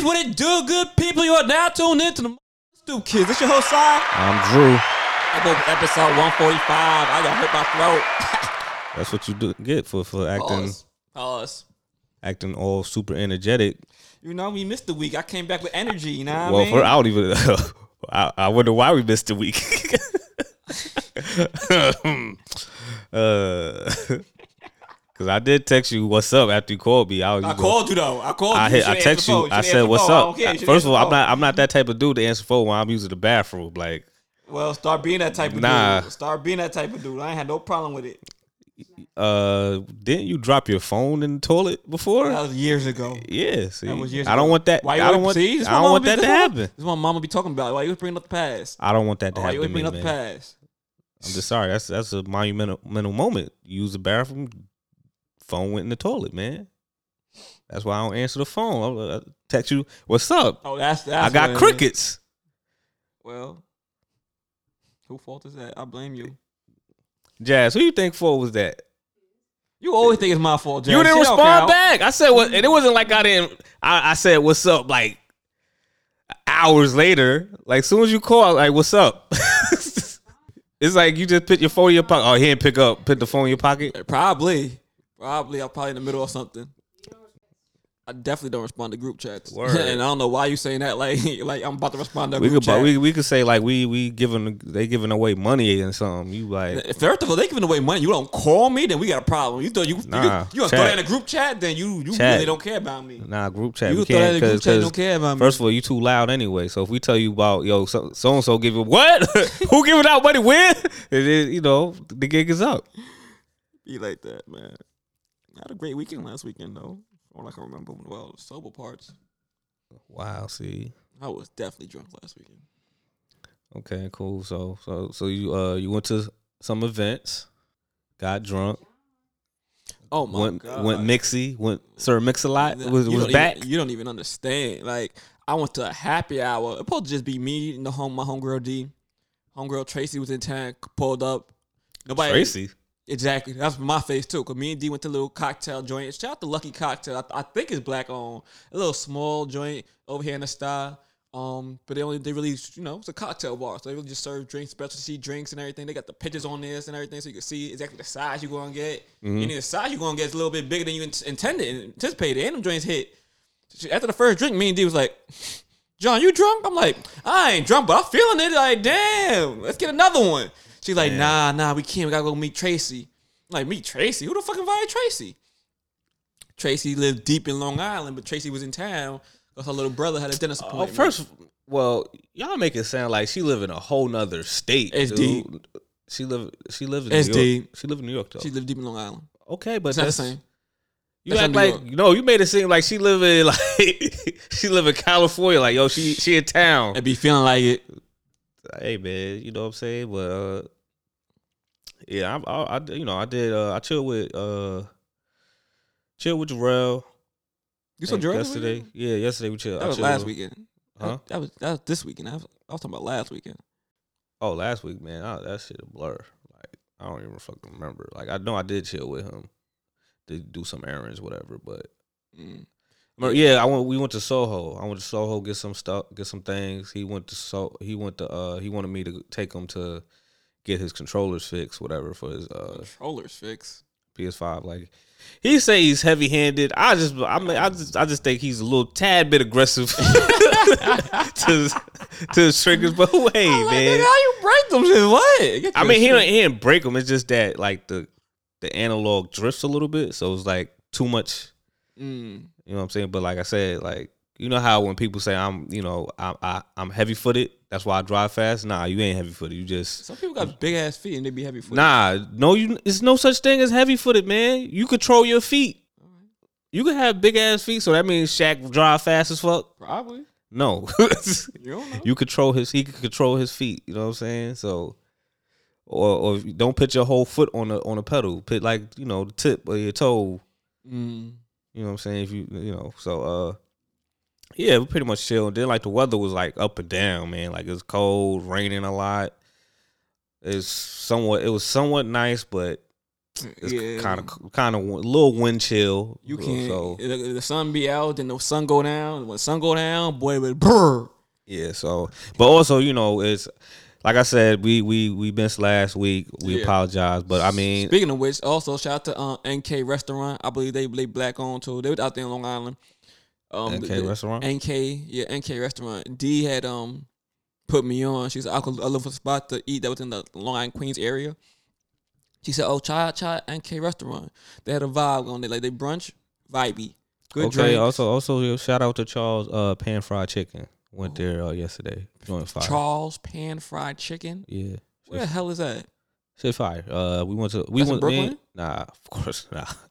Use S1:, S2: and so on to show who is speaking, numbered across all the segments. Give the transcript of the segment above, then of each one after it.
S1: Yeah, what it is, what it do, good people. You are now tuned into the Stoop Kids. It's your host, Sai.
S2: I'm Drew.
S1: I go episode 145. I got hurt my throat.
S2: That's what you do, get for for acting
S1: Pause. Pause.
S2: acting all super energetic.
S1: You know, we missed the week. I came back with energy, you know
S2: well,
S1: I mean?
S2: for I don't even. I, I wonder why we missed a week. uh, because I did text you what's up after you called me. I, was
S1: I
S2: you
S1: called you, though. I called
S2: I
S1: you.
S2: hit, I text you. I said, "What's.
S1: I
S2: up?"
S1: don't care. You should've
S2: First of all, I'm not. I'm not that type of dude to answer phone when I'm using the bathroom. Like.
S1: Well, start being that type of
S2: Nah.
S1: dude. Start being that type of dude. I ain't had no problem with it.
S2: uh, didn't you drop your phone in the toilet before?
S1: That was years ago.
S2: yeah. See,
S1: That was years
S2: I don't
S1: ago.
S2: want that.
S1: Why you
S2: I don't want.
S1: see,
S2: I don't want that to happen.
S1: This is what mama be talking about. Why you bringing up the past?
S2: I don't want that to happen. Why you
S1: bringing up the past?
S2: I'm just sorry. That's that's a monumental moment. You use the bathroom, phone went in the toilet, man. That's why I don't answer the phone. I, I text you, "What's up?"
S1: Oh, that's that's.
S2: I got
S1: what it is.
S2: crickets.
S1: Well, who fault is that? I blame you.
S2: Jazz, who you think fault was that?
S1: You always think it's my fault, Jay.
S2: you didn't
S1: Shit
S2: respond back. I said what, and it wasn't like I didn't. I, I said, "What's up?" Like hours later, like soon as you call, like, "What's up?" it's like you just put your phone in your pocket. Oh, he didn't pick up. Put the phone in your pocket.
S1: Probably, probably. I'm probably in the middle of something. I definitely don't respond to group chats,
S2: Word.
S1: and I don't know why you saying that. Like, like I'm about to respond to
S2: We
S1: group
S2: could,
S1: chat.
S2: we we could say like we we giving they giving away money and something. You like
S1: First of all, they giving away money. You don't call me, then we got a problem. You thought you
S2: Nah,
S1: you, you throw that in a group chat, then you you
S2: Chat.
S1: really don't care about me.
S2: Nah, group chat.
S1: You throw that in a group chat, you don't care about me.
S2: first of all, you too loud anyway. So if we tell you about yo so and so give you what who giving out money when it is you know the gig is up.
S1: Be like that, man. I had a great weekend last weekend though. All I can remember well, the sober parts.
S2: Wow. See.
S1: I was definitely drunk last weekend.
S2: Okay. Cool. So so so you uh you went to some events, got drunk,
S1: Oh my
S2: went
S1: god,
S2: went mixy, went Sir Mix a lot was was back.
S1: Even, you don't even understand. Like I went to a happy hour. It supposed to just be me and the home my homegirl D. Homegirl Tracy was in town, pulled up. Nobody
S2: Tracy.
S1: Exactly. That's my face too. Cause me and D went to a little cocktail joint. Shout out to Lucky Cocktail. I, I think it's black owned. A little small joint over here in the style. Um, but they only they really you know it's a cocktail bar, so they really just serve drinks, specialty drinks and everything. They got the pictures on this and everything, so you can see exactly the size you're gonna get. And the size you're gonna get is a little bit bigger than you int- intended and anticipated. And them drinks hit. After the first drink, me and D was like, John, you drunk? I'm like, I ain't drunk, but I'm feeling it. Like, damn, let's get another one. She's like, nah, nah, we can't. We gotta go meet Tracy. I'm like, meet Tracy? Who the fuck invited Tracy? Tracy lived deep in Long Island, but Tracy was in town because her little brother had a dentist
S2: Oh,
S1: appointment.
S2: first, well, y'all make it sound like she live in a whole nother state.
S1: It's
S2: dude. She live. She lives in
S1: It's
S2: New York.
S1: deep.
S2: She live in New York though.
S1: she lived deep in Long Island.
S2: okay, but
S1: It's not the same.
S2: You
S1: That's
S2: act like know. You made it seem like she live in like she live in California. Like yo, she she in town.
S1: And be feeling like it.
S2: Hey man, you know what I'm saying? But uh, yeah, I, I, I you know I did. Uh, I chilled with uh, chilled with Jarrell.
S1: You saw Jordan
S2: yesterday? Yeah, yesterday we chilled.
S1: That was
S2: chilled
S1: last
S2: with-
S1: weekend.
S2: Huh?
S1: That was that was this weekend. I was, I was talking about last weekend.
S2: Oh, last week, man, I, that shit a blur. Like I don't even fucking remember. Like I know I did chill with him, to do some errands, whatever. But
S1: Mm.
S2: Yeah, I went. We went to Soho. I went to Soho get some stuff, get some things. He went to so he went to. uh He wanted me to take him to get his controllers fixed, whatever, for his uh
S1: Controllers fix.
S2: PS5. Like he say he's heavy handed. I just, I mean, I just, I just think he's a little tad bit aggressive to his, to his triggers. But hey,
S1: Like, nigga,
S2: man.
S1: how you break them? What?
S2: I mean, he didn't, he didn't break them. It's just that like the the analog drifts a little bit, so it's like too much.
S1: Mm.
S2: You know what I'm saying? But like I said, like you know how when people say I'm, you know, I, I I'm heavy footed. That's why I drive fast. Nah, you ain't heavy footed. You just
S1: Some people got big ass feet and they be heavy footed.
S2: nah. No, you. It's no such thing as heavy footed, man. You control your feet. You can have big ass feet, so that means Shaq drive fast as fuck.
S1: Probably.
S2: No,
S1: You don't know.
S2: you control his. He can control his feet. You know what I'm saying? So, or or don't put your whole foot on the on the pedal. Put like you know the tip of your toe.
S1: Mm.
S2: You know what I'm saying? If you you know, so uh yeah, we pretty much chilled. Then like the weather was like up and down, man. Like it was cold, raining a lot. It's somewhat it was somewhat nice, but It's kind of kind of a little wind chill.
S1: You can't.
S2: So
S1: the, the sun be out, then the sun go down. When the sun go down, boy, it brr.
S2: yeah. So, but also you know it's like I said, we we we missed last week. We
S1: Yeah.
S2: apologize, but I mean,
S1: Speaking of which, also shout out to uh, NK Restaurant. I believe they they black on too. They was out there in Long Island. Um,
S2: NK
S1: the-
S2: Restaurant?
S1: NK, yeah, NK Restaurant. D had um put me on. She said I could I look for a spot to eat that was in the Long Island Queens area. She said, "Oh, try try NK Restaurant. They had a vibe on there, like they brunch vibey, good
S2: okay.
S1: drinks.
S2: Also, also shout out to Charles uh, Pan Fried Chicken. Went there uh, yesterday. Joint fire.
S1: Charles Pan Fried Chicken.
S2: Yeah.
S1: Where the hell is that?
S2: Shit fire. Uh, we went to we
S1: That's
S2: went
S1: Brooklyn?
S2: Nah, of course not.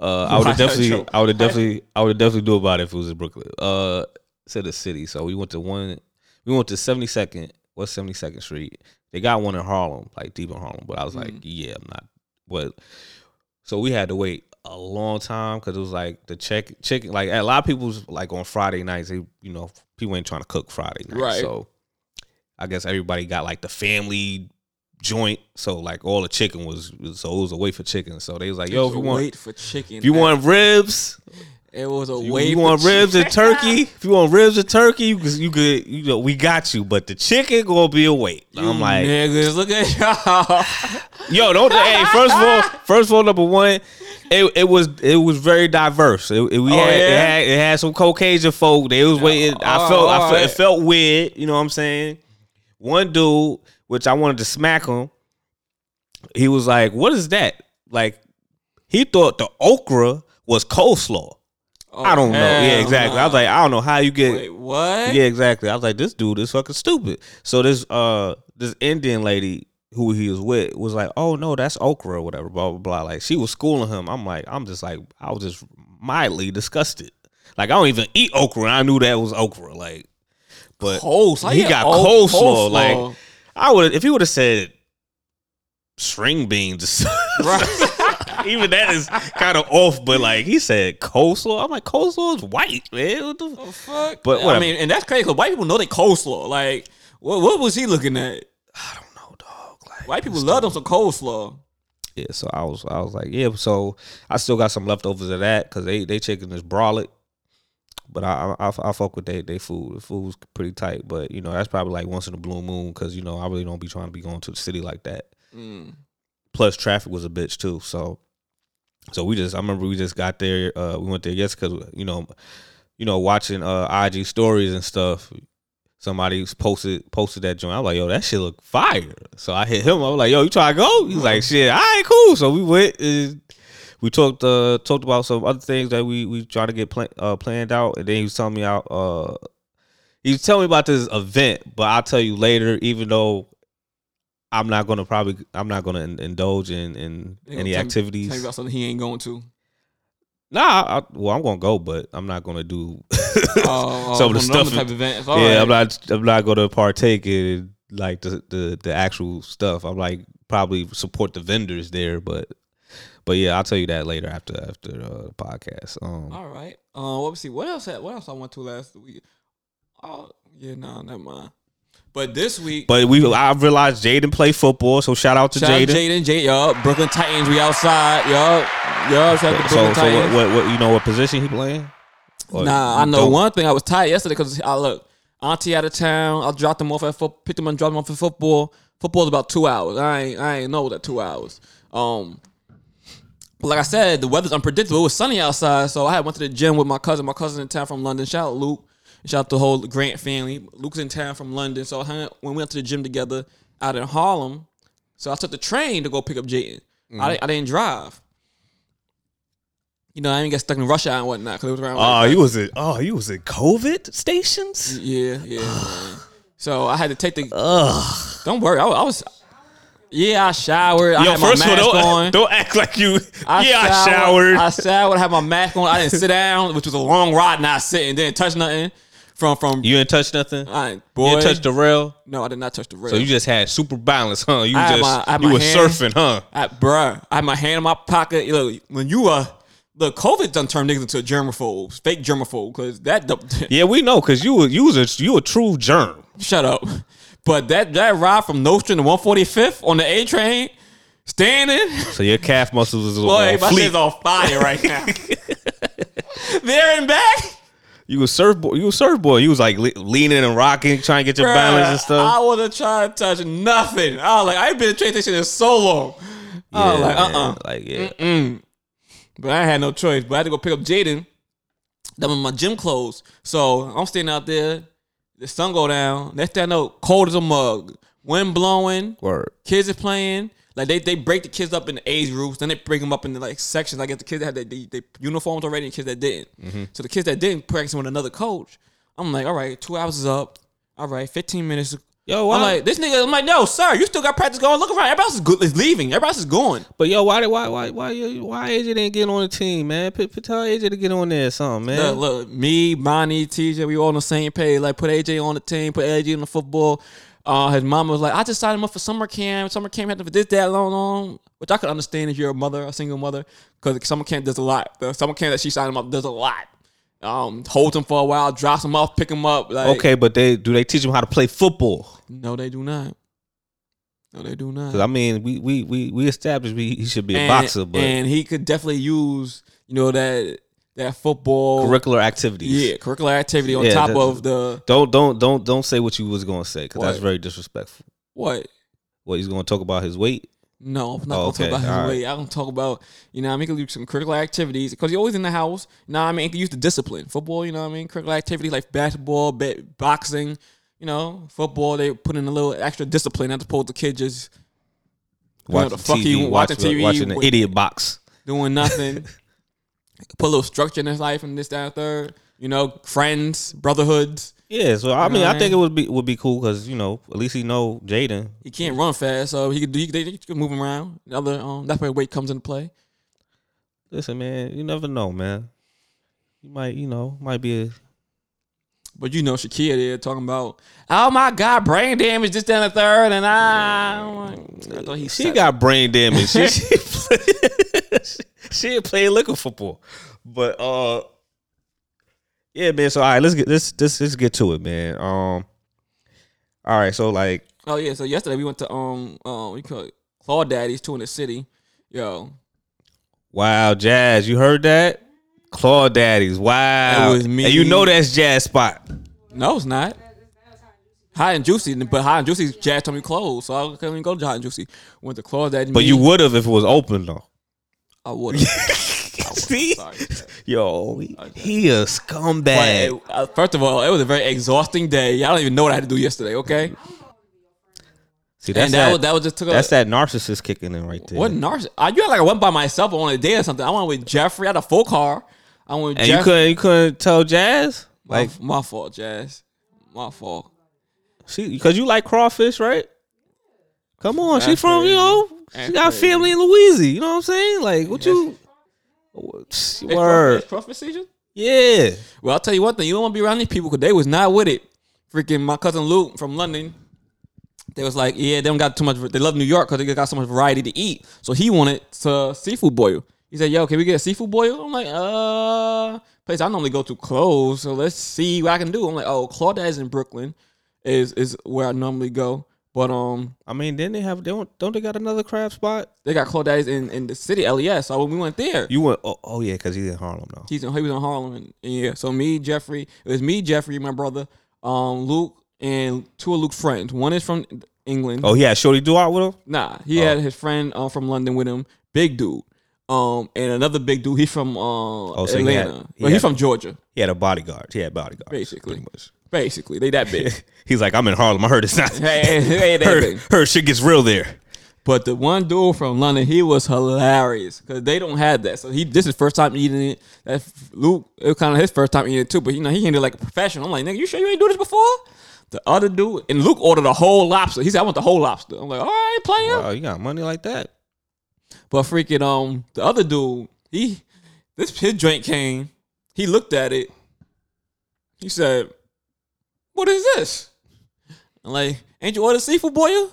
S2: Uh, I would have definitely. I would have definitely, I would have definitely do about it if it was in Brooklyn. Uh, to the city. So we went to one. We went to Seventy Second. What's Seventy Second Street? They got one in Harlem, like deep in Harlem. But I was like,
S1: Mm.
S2: yeah, I'm not. But so we had to wait a long time because it was like the check chicken. Like a lot of people's like on Friday nights. They, you know, people ain't trying to cook Friday night.
S1: Right.
S2: So I guess everybody got like the family joint. So like all the chicken was, so it was a wait for chicken. So they was like, yo, if you want
S1: wait for chicken,
S2: if you want ribs,
S1: it was a wait.
S2: you want ribs and turkey. If you want ribs and turkey, you could, you could, you know, we got you. But the chicken gonna be a wait. I'm like,
S1: niggas, look at y'all.
S2: yo, don't. hey, first of all, first of all, number one, it, it was it was very diverse. It, it- we
S1: Oh,
S2: had, it had it had some Caucasian folk. They was waiting. I
S1: Oh,
S2: felt I oh, felt
S1: oh.
S2: it felt weird. You know what I'm saying? One dude, which I wanted to smack him, he was like, "What is that?" Like he thought the okra was coleslaw. I don't know. Yeah,
S1: Oh,
S2: exactly. I was like, I don't know how you get.
S1: wait, what?
S2: Yeah, exactly. I was like, this dude is fucking stupid. So this uh this Indian lady who he was with was like, oh no, that's okra or whatever, blah blah blah. Like she was schooling him. I'm like, I'm just like, I was just mildly disgusted. Like I don't even eat okra, and I knew that was okra. Like, but
S1: Coleslaw.
S2: he got
S1: oh,
S2: coleslaw. Like I would if he would have said string beans.
S1: right.
S2: Even that is kind of off, but like he said coleslaw. I'm like, coleslaw is white, man. What the
S1: Oh, fuck.
S2: But
S1: I mean, and that's crazy because white people know they coleslaw. Like, what what was he looking at?
S2: I don't know, dog. Like,
S1: White people love them some coleslaw.
S2: Yeah, so I was I was like, yeah. So I still got some leftovers of that because they they chicken is brolic, but I I, I, I fuck with they they food. The food's pretty tight, but you know that's probably like once in a blue moon because you know I really don't be trying to be going to the city like that.
S1: Mm.
S2: Plus traffic was a bitch too. So so we just I remember we just got there. Uh, we went there yes because you know you know watching uh IG stories and stuff. Somebody posted posted that joint. I was like, yo, that shit look fire. So I hit him. I was like, yo, you try to go? He's like, shit, all right, cool. So we went. And we talked uh talked about some other things that we we try to get plan, uh, planned out, and then he was telling me out. Uh, he was telling me about this event, but I'll tell you later. Even though I'm not gonna probably I'm not gonna in, indulge in in any
S1: tell me-
S2: activities.
S1: Tell me about something he ain't going to.
S2: Nah, I, well, I'm gonna go, but I'm not gonna do
S1: Oh,
S2: some of the stuff.
S1: type events.
S2: yeah,
S1: All
S2: I'm not. I'm not gonna partake in like the, the the actual stuff. I'm like probably support the vendors there, but but yeah, I'll tell you that later after after uh, the podcast. Um,
S1: All right. Uh, what see? What else? Had, what else I went to last week? Oh yeah, nah, never mind. But this week,
S2: but we I realized Jaden play football, so shout out to Jaden.
S1: Jaden, Jaden, y'all, Brooklyn Titans, we outside, y'all, y'all, shout out to
S2: So,
S1: Brooklyn
S2: so
S1: Titans.
S2: what, what, what you know what position he playing? Or
S1: Nah, I know
S2: don't?
S1: one thing. I was tired yesterday because I look, Auntie out of town. I dropped them off at foot, picked them and dropped them off at football. Football's about two hours. I ain't, I ain't know that two hours. Um, but like I said, the weather's unpredictable. It was sunny outside, so I had went to the gym with my cousin. My cousin in town from London. Shout out Luke. Shout out to the whole Grant family. Luke's in town from London, so I when we went to the gym together out in Harlem. So I took the train to go pick up Jayden. I, mm-hmm. di- I didn't drive. You know, I didn't get stuck in rush hour and whatnot because it was around.
S2: Oh, you was in oh you was in COVID stations.
S1: yeah, yeah. So I had to take the.
S2: Ugh.
S1: Don't worry, I, was- I was. Yeah, I showered. I
S2: Yo,
S1: had my
S2: first of all, don't,
S1: on.
S2: don't act like you. yeah, I showered.
S1: I showered. I had my mask on. I didn't sit down, which was a long ride. Not sitting. Didn't touch nothing. From from.
S2: you didn't touch nothing.
S1: I,
S2: you
S1: boy,
S2: didn't touch the rail.
S1: no, I did not touch the rail.
S2: So you just had super balance, huh? You
S1: I
S2: just
S1: my-
S2: you were
S1: hand-
S2: surfing, huh?
S1: I, bruh, I had my hand in my pocket. You know, when you uh, the COVID done turned niggas into germaphobes, fake germaphobe, because that.
S2: Yeah, we know because you were you was a you a true germ.
S1: Shut up. But that that ride from Nostrand to 145th on the A train, standing.
S2: So your calf muscles is
S1: Boy,
S2: on
S1: my shit's on fire right now. there and back.
S2: You was surfboard. You was surfboard. You was like le- leaning and rocking, trying to get your balance and stuff.
S1: I wasn't trying to touch nothing. I was like, I've been training this shit in so long. I was like, uh uh
S2: Like yeah.
S1: Mm. But I had no choice. But I had to go pick up Jaden. Them in my gym clothes. So I'm standing out there. The sun go down. Next thing I know, cold as a mug. Wind blowing.
S2: Word.
S1: Kids are playing. Like they, they break the kids up in the age groups, then they break them up into like sections. I guess the kids that had their, they, they uniforms already, and kids that didn't.
S2: Mm-hmm.
S1: So the kids that didn't practicing with another coach. I'm like, all right, two hours is up. All right, 15 minutes.
S2: Yo, why?
S1: I'm like, this nigga. I'm like, no, sir, you still got practice going. Look around. Everybody else is, good, is leaving. Everybody else is going.
S2: but yo, why did why why why why AJ didn't get on the team, man? Put, put tell AJ to get on there, or something, man.
S1: Look, look, me, Bonnie, TJ, we all on the same page. Like, put AJ on the team, put AJ in the football. Uh, his mama was like, I just signed him up for summer camp. Summer camp had to for this, that, long, long. Which I could understand if you're a mother, a single mother, because summer camp does a lot. The summer camp that she signed him up does a lot. Um, holds him for a while, drops him off, pick him up. Like,
S2: okay, but they do they teach him how to play football?
S1: no, they do not. No, they do not.
S2: I mean, we we we we established we, he should be a
S1: and,
S2: boxer, but
S1: and he could definitely use, you know, that that football
S2: curricular activities.
S1: Yeah, curricular activity on
S2: Yeah,
S1: top
S2: that-
S1: of the
S2: Don't don't don't don't say what you was gonna say because that's very disrespectful.
S1: what?
S2: What he's gonna talk about his weight?
S1: No, I'm not
S2: Oh,
S1: gonna
S2: okay,
S1: talk about his
S2: all right.
S1: weight. I'm gonna talk about, you know, I mean, he could do some critical activities because he's always in the house. You know, I mean, he could use the discipline. Football, you know, what I mean, critical activity like basketball, ba- boxing, you know, football. They put in a little extra discipline as opposed to kids just
S2: Watching
S1: the fuck
S2: TV,
S1: he- watching
S2: watching,
S1: TV
S2: watching the idiot box.
S1: doing nothing. Put a little structure in his life and this, that, and third. You know, friends, brotherhoods.
S2: Yeah, so I
S1: know
S2: mean, I think it would be would be cool because you know at least he know Jaden.
S1: He can't run fast, so he could do. He could, they could move him around. The Other, um, that's where weight comes into play.
S2: Listen, man, you never know, man. You might, you know, might be a
S1: But you know, Shakia there talking about, oh my God, brain damage, this, down the third, and I, like, I thought he
S2: She got brain damage. She she, she ain't playing liquor football, but uh, yeah, man. So all right, let's get let's let's, let's get to it, man. Um, all right, so like,
S1: Oh yeah, so yesterday we went to um, um, we call it Claw Daddy's two in the city. Yo,
S2: wow, Jazz, you heard that? Claw Daddies, wow.
S1: That was me.
S2: And you know that's Jazz spot.
S1: no, it's not. High and juicy, but high and juicy Jazz told me closed, so I couldn't even go to high and juicy. Went to Claw Daddy.
S2: But
S1: me,
S2: you would have if it was open though.
S1: I would.
S2: See, yo, he, he a scumbag.
S1: uh, first of all, it was a very exhausting day. I don't even know what I had to do yesterday. Okay,
S2: See, that's
S1: and that,
S2: that.
S1: was that was just took a,
S2: that's that narcissist kicking in right there.
S1: What narcissist? I, you had like I went by myself on a day or something. I went with Jeffrey. I had a full car. I went with
S2: And you couldn't you couldn't tell Jazz
S1: My,
S2: like
S1: my fault, Jazz. My fault.
S2: she because you like crawfish, right? Come on, she
S1: That's
S2: from you
S1: crazy.
S2: She got
S1: crazy.
S2: family in Louisiana. You know what I'm saying? Like what you
S1: It's
S2: word?
S1: Crawfish- crawfish season?
S2: Yeah,
S1: Well, I'll tell you one thing. You don't want to be around these people because they was not with it. Freaking my cousin Luke from London. They was like, yeah, they don't got too much. They love New York because they got so much variety to eat. So he wanted to seafood boil. He said, yo, can we get a seafood boil? I'm like, uh, place I normally go to close. So let's see what I can do. I'm like, oh, Claw Daddy's in Brooklyn is is where I normally go. But um,
S2: I mean, then they have they don't don't they got another crab spot?
S1: they got Claw Daddy's in, in the city, LES. So when we went there.
S2: You went oh, oh yeah, because he's in Harlem now.
S1: He's in, he was in Harlem, and, and yeah. So me, Jeffrey, it was me, Jeffrey, my brother, um, Luke, and two of Luke's friends. One is from England.
S2: Oh, he had Shorty do out with him.
S1: Nah, he
S2: Oh.
S1: had his friend uh, from London with him, big dude. Um, and another big dude. He's from uh,
S2: Oh, so he had-
S1: Atlanta.
S2: he
S1: but he's from Georgia,
S2: He had a bodyguard. He had bodyguards
S1: Basically.
S2: pretty much.
S1: Basically. They that big.
S2: He's like, I'm in Harlem. I heard it's not.
S1: hey, hey, that
S2: heard,
S1: big.
S2: heard shit gets real there.
S1: But the one dude from London, he was hilarious because they don't have that. So he this is first time eating it. That Luke, it was kind of his first time eating it too. But you know he handled like a professional. I'm like, nigga, you sure you ain't do this before? The other dude and Luke ordered a whole lobster. He said, I want the whole lobster. I'm like, all right, player.
S2: Wow, you got money like that?
S1: But freaking um, the other dude, he this his drink came. He looked at it. He said, "What is this?" I'm like, "Ain't you ordered seafood boil?"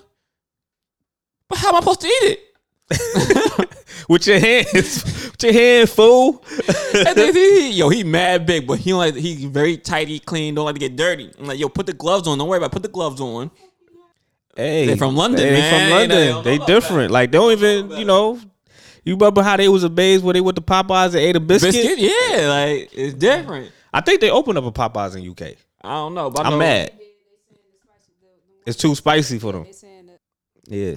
S1: But how am I supposed to eat it?
S2: With your hands, with your hand, fool.
S1: He, yo, he mad big, but he like he very tidy, clean, don't like to get dirty. I'm like, yo, put the gloves on. Don't worry about it. put the gloves on.
S2: Hey,
S1: They from London,
S2: They, they
S1: man.
S2: from London. They,
S1: know about
S2: different. Like they don't even, you know. You remember how they was a babes where they went to Popeyes and ate a biscuit?
S1: Biscuit, yeah, like it's different.
S2: I think they opened up a Popeyes in UK.
S1: I don't know, but I
S2: I'm
S1: know-
S2: mad. It's too spicy for them.
S3: They saying that
S2: Yeah,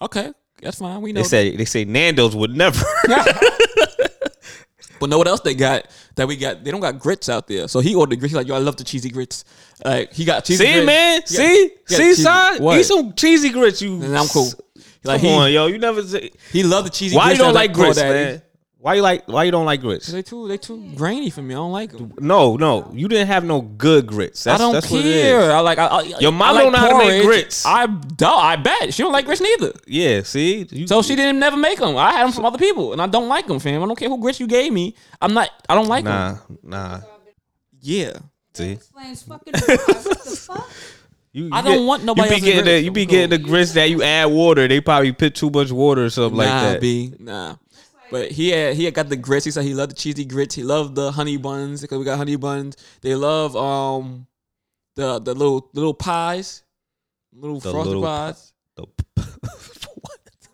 S1: Okay, that's fine. We know.
S2: they say they say Nando's would never.
S1: But know what else they got that we got? They don't got grits out there. So he ordered grits. He's like, yo, I love the cheesy grits. Like he got cheesy
S2: See,
S1: grits.
S2: man.
S1: Got-
S2: See,
S1: he
S2: see,
S1: cheesy-
S2: son.
S1: What?
S2: Eat some cheesy grits. You.
S1: And I'm cool. Like
S2: Come
S1: he,
S2: on, yo. You never say.
S1: he loved the cheesy grits.
S2: Why you don't
S1: that
S2: like grits,
S1: Crawdaddy.
S2: man? Why you like? Why you don't like grits?
S1: They too they too grainy for me. I don't like them.
S2: No, no. You didn't have no good grits. That's,
S1: I don't
S2: that's What it
S1: care. I like. I, I,
S2: Your mom
S1: I like
S2: don't know how to make
S1: porridge.
S2: grits.
S1: I don't. I bet she don't like grits neither.
S2: Yeah. See. You,
S1: So she didn't never make them. I had them from other people, and I don't like them, fam. I don't care who grits you gave me. I'm not. I don't like them.
S2: Nah, nah.
S1: Yeah.
S2: See.
S3: explains fucking why. what the fuck?
S2: You,
S1: I don't
S2: get-
S1: want nobody
S2: You be
S1: else's
S2: getting the
S1: grits.
S2: you be
S1: I'm
S2: getting the grits that you add water. They probably put too much water or something like
S1: nah,
S2: that.
S1: B. Nah. But he had he had got the grits. He said he loved the cheesy grits. He loved the honey buns because we got honey buns. They love um the the little little pies, little
S2: The
S1: frosted
S2: little
S1: pies.
S2: The-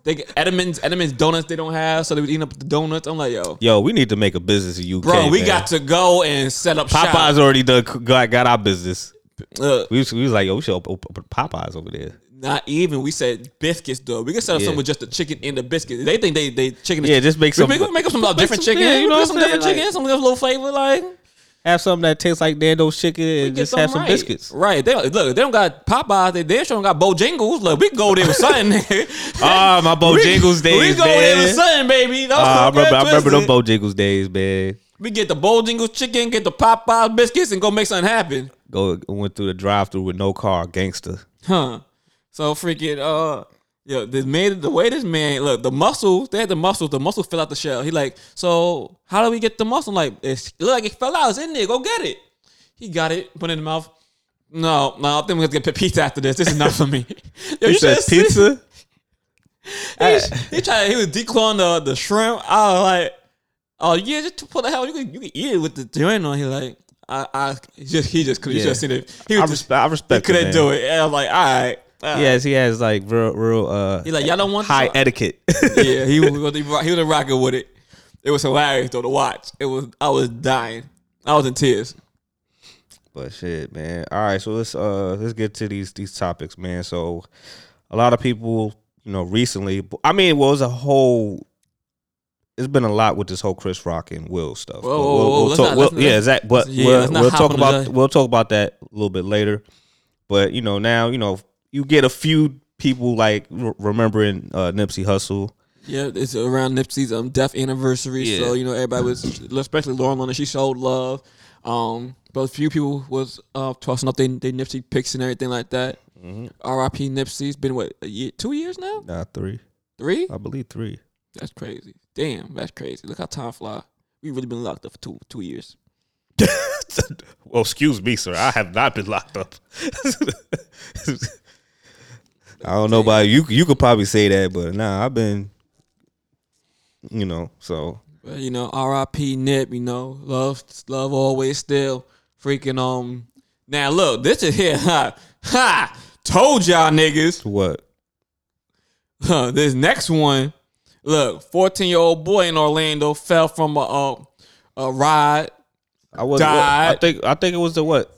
S1: They get Entenmann's Edmonds donuts. They don't have, so they was eating up the donuts. I'm like, yo,
S2: Yo, we need to make a business in UK.
S1: bro, we
S2: man.
S1: got to go and set up
S2: Popeyes
S1: shop.
S2: already done got, got our business.
S1: Look,
S2: We was, we was like, yo, we should open, open Popeyes over there.
S1: Not even. We said biscuits though. We can set up
S2: Yeah.
S1: something with just the chicken and the biscuits. They think they they chicken.
S2: Yeah, just make some.
S1: make, we make up some
S2: make
S1: different
S2: some-
S1: chicken.
S2: yeah, you know
S1: some different
S2: Like,
S1: chicken, some little flavor like.
S2: have something that tastes like Nando's chicken and just have some
S1: right.
S2: biscuits.
S1: Right. They look. They don't got Popeyes. They damn sure don't got Bojangles. Look, we can go there with something.
S2: Ah, my Bojangles days,
S1: We go there with
S2: man.
S1: something, baby. Don't
S2: Ah, I remember, I remember
S1: twisted.
S2: Bojangles days, man.
S1: We get the Bojangles chicken, get the Popeyes biscuits, and go make something happen.
S2: Go went through the drive-through with no car, gangster.
S1: Huh. So freaking uh yeah, this man the way this man look, the muscles, they had the muscles, the muscles fell out the shell. He like, so how do we get the muscle? I'm like, it's, it look like it fell out. It's in there. Go get it. He got it, put it in the mouth. No, no, I think we're gonna get pizza after this. This is not for me. Yo,
S2: You said pizza?
S1: He, he tried. He was declawing the the shrimp. I was like, oh yeah, just put the hell. You can you can eat it with the joint on. He like, I I he just he just could.
S2: Yeah.
S1: have seen it. He
S2: I,
S1: was just,
S2: respect. I
S1: he
S2: respect.
S1: couldn't do it. And I'm like, all right. All right.
S2: Yes, he has like real, real. Uh,
S1: He like, y'all don't want
S2: high
S1: this?
S2: etiquette.
S1: yeah, he was he was was rocking with it. It was hilarious though to watch. It was I was dying. I was in tears.
S2: But shit, man. All right, so let's uh let's get to these these topics, man. So a lot of people, you know, recently. I mean, well, it was a whole. It's been a lot with this whole Chris Rock and Will stuff.
S1: Whoa, whoa, whoa, let's
S2: talk,
S1: not-
S2: we'll- yeah, exactly. But
S1: yeah,
S2: we'll, we'll talk about we'll talk about that a little bit later. But you know, now you know you get a few people like re- remembering uh, Nipsey Hussle.
S1: Yeah, it's around Nipsey's um death anniversary,
S2: Yeah.
S1: so you know everybody was, especially Lauren London, she showed love. Um, but a few people was uh tossing up their they Nipsey pics and everything like that.
S2: Mm-hmm.
S1: R.I.P. Nipsey's been what a year, two years now,
S2: Nah, three.
S1: three.
S2: I believe three.
S1: That's crazy. Damn, that's crazy. Look how time fly. We really been locked up for two two years.
S2: well, excuse me, sir. I have not been locked up. I don't know about you. You could probably say that, but nah, I've been, you know. So
S1: But you know, R.I.P. Nip. You know, love, love always still. Freaking um. Now look, this is here. Ha ha. Told y'all niggas.
S2: what?
S1: Huh, this next one. Look, fourteen year old boy in Orlando fell from a a, a ride.
S2: I was. What, I think. I think it was the what?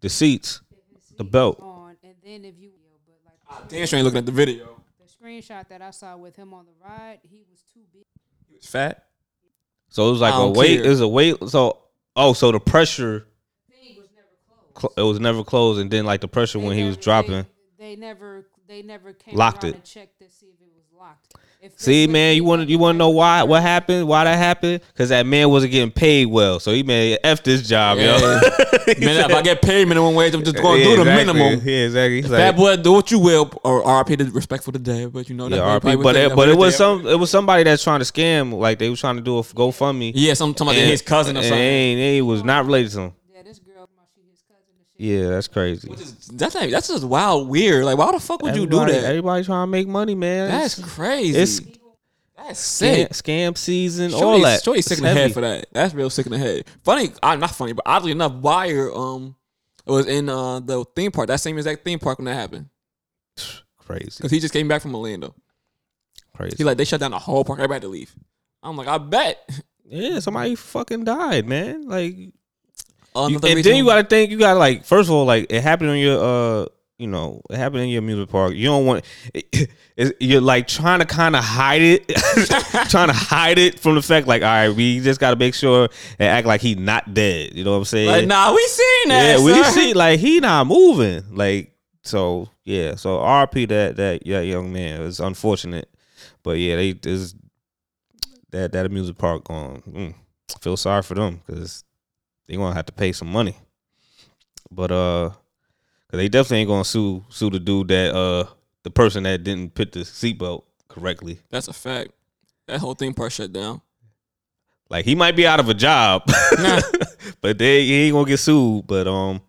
S2: The seats, the belt.
S3: on, and then if you, but like
S1: Damn, sure ain't looking at the video.
S3: the screenshot that I saw with him on the ride, he was too big.
S1: He was fat.
S2: So it was like
S1: I
S2: a
S1: don't
S2: weight.
S1: care.
S2: It was a weight. So oh, so the pressure.
S3: Thing was never closed.
S2: cl- It was never closed, and then like the pressure when
S3: They
S2: he was
S3: never-
S2: dropping.
S3: They, they never, they never came
S2: Locked
S3: around
S2: it.
S3: and checked to see if it was locked. If
S2: See, man, you want to you want to know why what happened? Why that happened? Because that man wasn't getting paid well, so he made f this job,
S1: Yeah.
S2: yo.
S1: Man, if I get paid minimum wage, I'm just going to
S2: Yeah,
S1: do the
S2: exactly.
S1: minimum.
S2: Yeah, exactly. He's
S1: Bad
S2: like,
S1: boy, do what you will, or RP the respectful today. But you know,
S2: yeah, RP, but it, but it was some it was somebody that's trying to scam. Like they was trying to do a GoFundMe.
S1: Yeah, some somebody
S2: And-
S1: his cousin or
S2: and
S1: something.
S2: ain't- he was not related to him.
S3: Yeah, this girl, she his cousin and shit.
S2: Yeah, that's crazy.
S1: That's not, that's just wild, weird. Like, why the fuck would you do that?
S2: Everybody trying to make money, man.
S1: That's
S2: It's-
S1: crazy.
S2: it's
S1: that's sick.
S2: scam season, all
S1: Shorty,
S2: that.
S1: Shorty sick in the head for that. That's real sick in the head. Funny, I'm not funny, but oddly enough, Wire um was in uh, the theme park. That same exact theme park when that happened.
S2: Crazy,
S1: Because he just came back from Orlando.
S2: crazy.
S1: He like they shut down the whole park. Everybody had to leave. I'm like, I bet.
S2: yeah, somebody fucking died, man. Like, and
S1: reason-
S2: then you gotta think. You gotta like. First of all, like it happened on your uh. You know, it happened in your amusement park. You don't want. It, it, you're like trying to kind of hide it, trying to hide it from the fact, like, all right, we just got to make sure and act like he's not dead. You know what I'm saying?
S1: like, nah, we seen that.
S2: Yeah, we see like he not moving. Like so, yeah. So RP that that yeah young man. It's unfortunate, but yeah, they is that that amusement park going. Mm, feel sorry for them because they gonna have to pay some money. But uh, cause they definitely ain't gonna sue sue the dude that uh the person that didn't put the seatbelt correctly.
S1: That's a fact. That whole thing part shut down.
S2: Like he might be out of a job,
S1: Nah.
S2: but they he ain't gonna get sued. But um,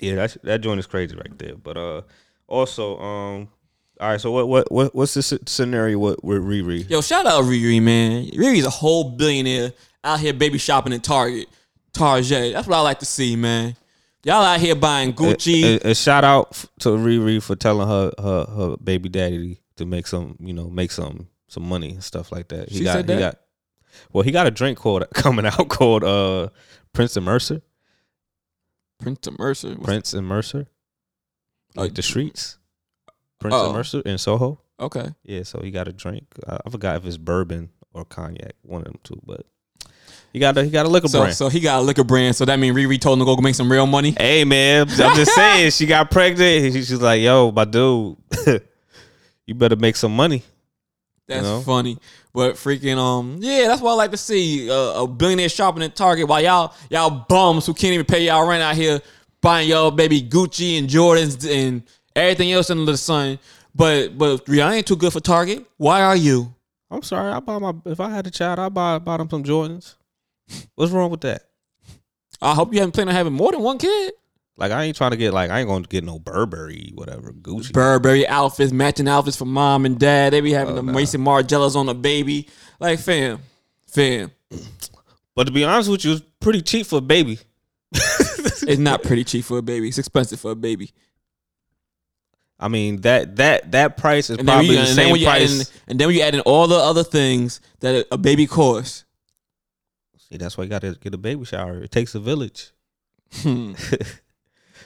S2: yeah, that that joint is crazy right there. But uh, also um, all right. So what what what what's the scenario with, with Riri?
S1: Yo, shout out Riri, man. Riri's a whole billionaire out here baby shopping at Target. Target. That's what I like to see, man. Y'all out here buying Gucci.
S2: A, shout out to Riri for telling her her her baby daddy to make some you know make some some money and stuff like that. He
S1: She
S2: got
S1: said
S2: he
S1: that?
S2: got well he got a drink called coming out called uh Prince and Mercer.
S1: Prince of Mercer. What's-
S2: Prince and Mercer, like
S1: Uh,
S2: the streets. Prince
S1: oh.
S2: and Mercer in Soho.
S1: Okay.
S2: Yeah, so he got a drink. I, I forgot if it's bourbon or cognac, one of them two. But he got a he got a liquor
S1: So
S2: brand.
S1: so he got a liquor brand. So that mean Riri told him to go make some real money.
S2: hey man, I'm just saying, she got pregnant. She's like, "Yo, my dude, you better make some money."
S1: That's
S2: know?
S1: funny. But freaking um yeah, that's what I like to see. Uh, a billionaire shopping at Target while y'all y'all bums who can't even pay y'all rent out here buying y'all baby Gucci and Jordans and everything else under the sun. But but Rihanna ain't too good for Target. Why are you?
S2: I'm sorry, I buy my if I had a child, I buy buy them some Jordans. What's wrong with that?
S1: I hope you haven't planned on having more than one kid.
S2: Like I ain't trying to get like I ain't gonna get no Burberry, whatever Gucci.
S1: Burberry outfits, matching outfits for mom and dad. They be having
S2: Oh,
S1: the
S2: nah.
S1: Maison Margielas on the baby. Like fam, fam.
S2: but to be honest with you, it's pretty cheap for a baby.
S1: It's not pretty cheap for a baby. It's expensive for a baby.
S2: I mean that that that price is
S1: And
S2: probably
S1: you,
S2: the same
S1: add in,
S2: price.
S1: and then when you add in all the other things that a baby costs.
S2: See, that's why you got to get a baby shower. It takes a village.
S1: Hmm.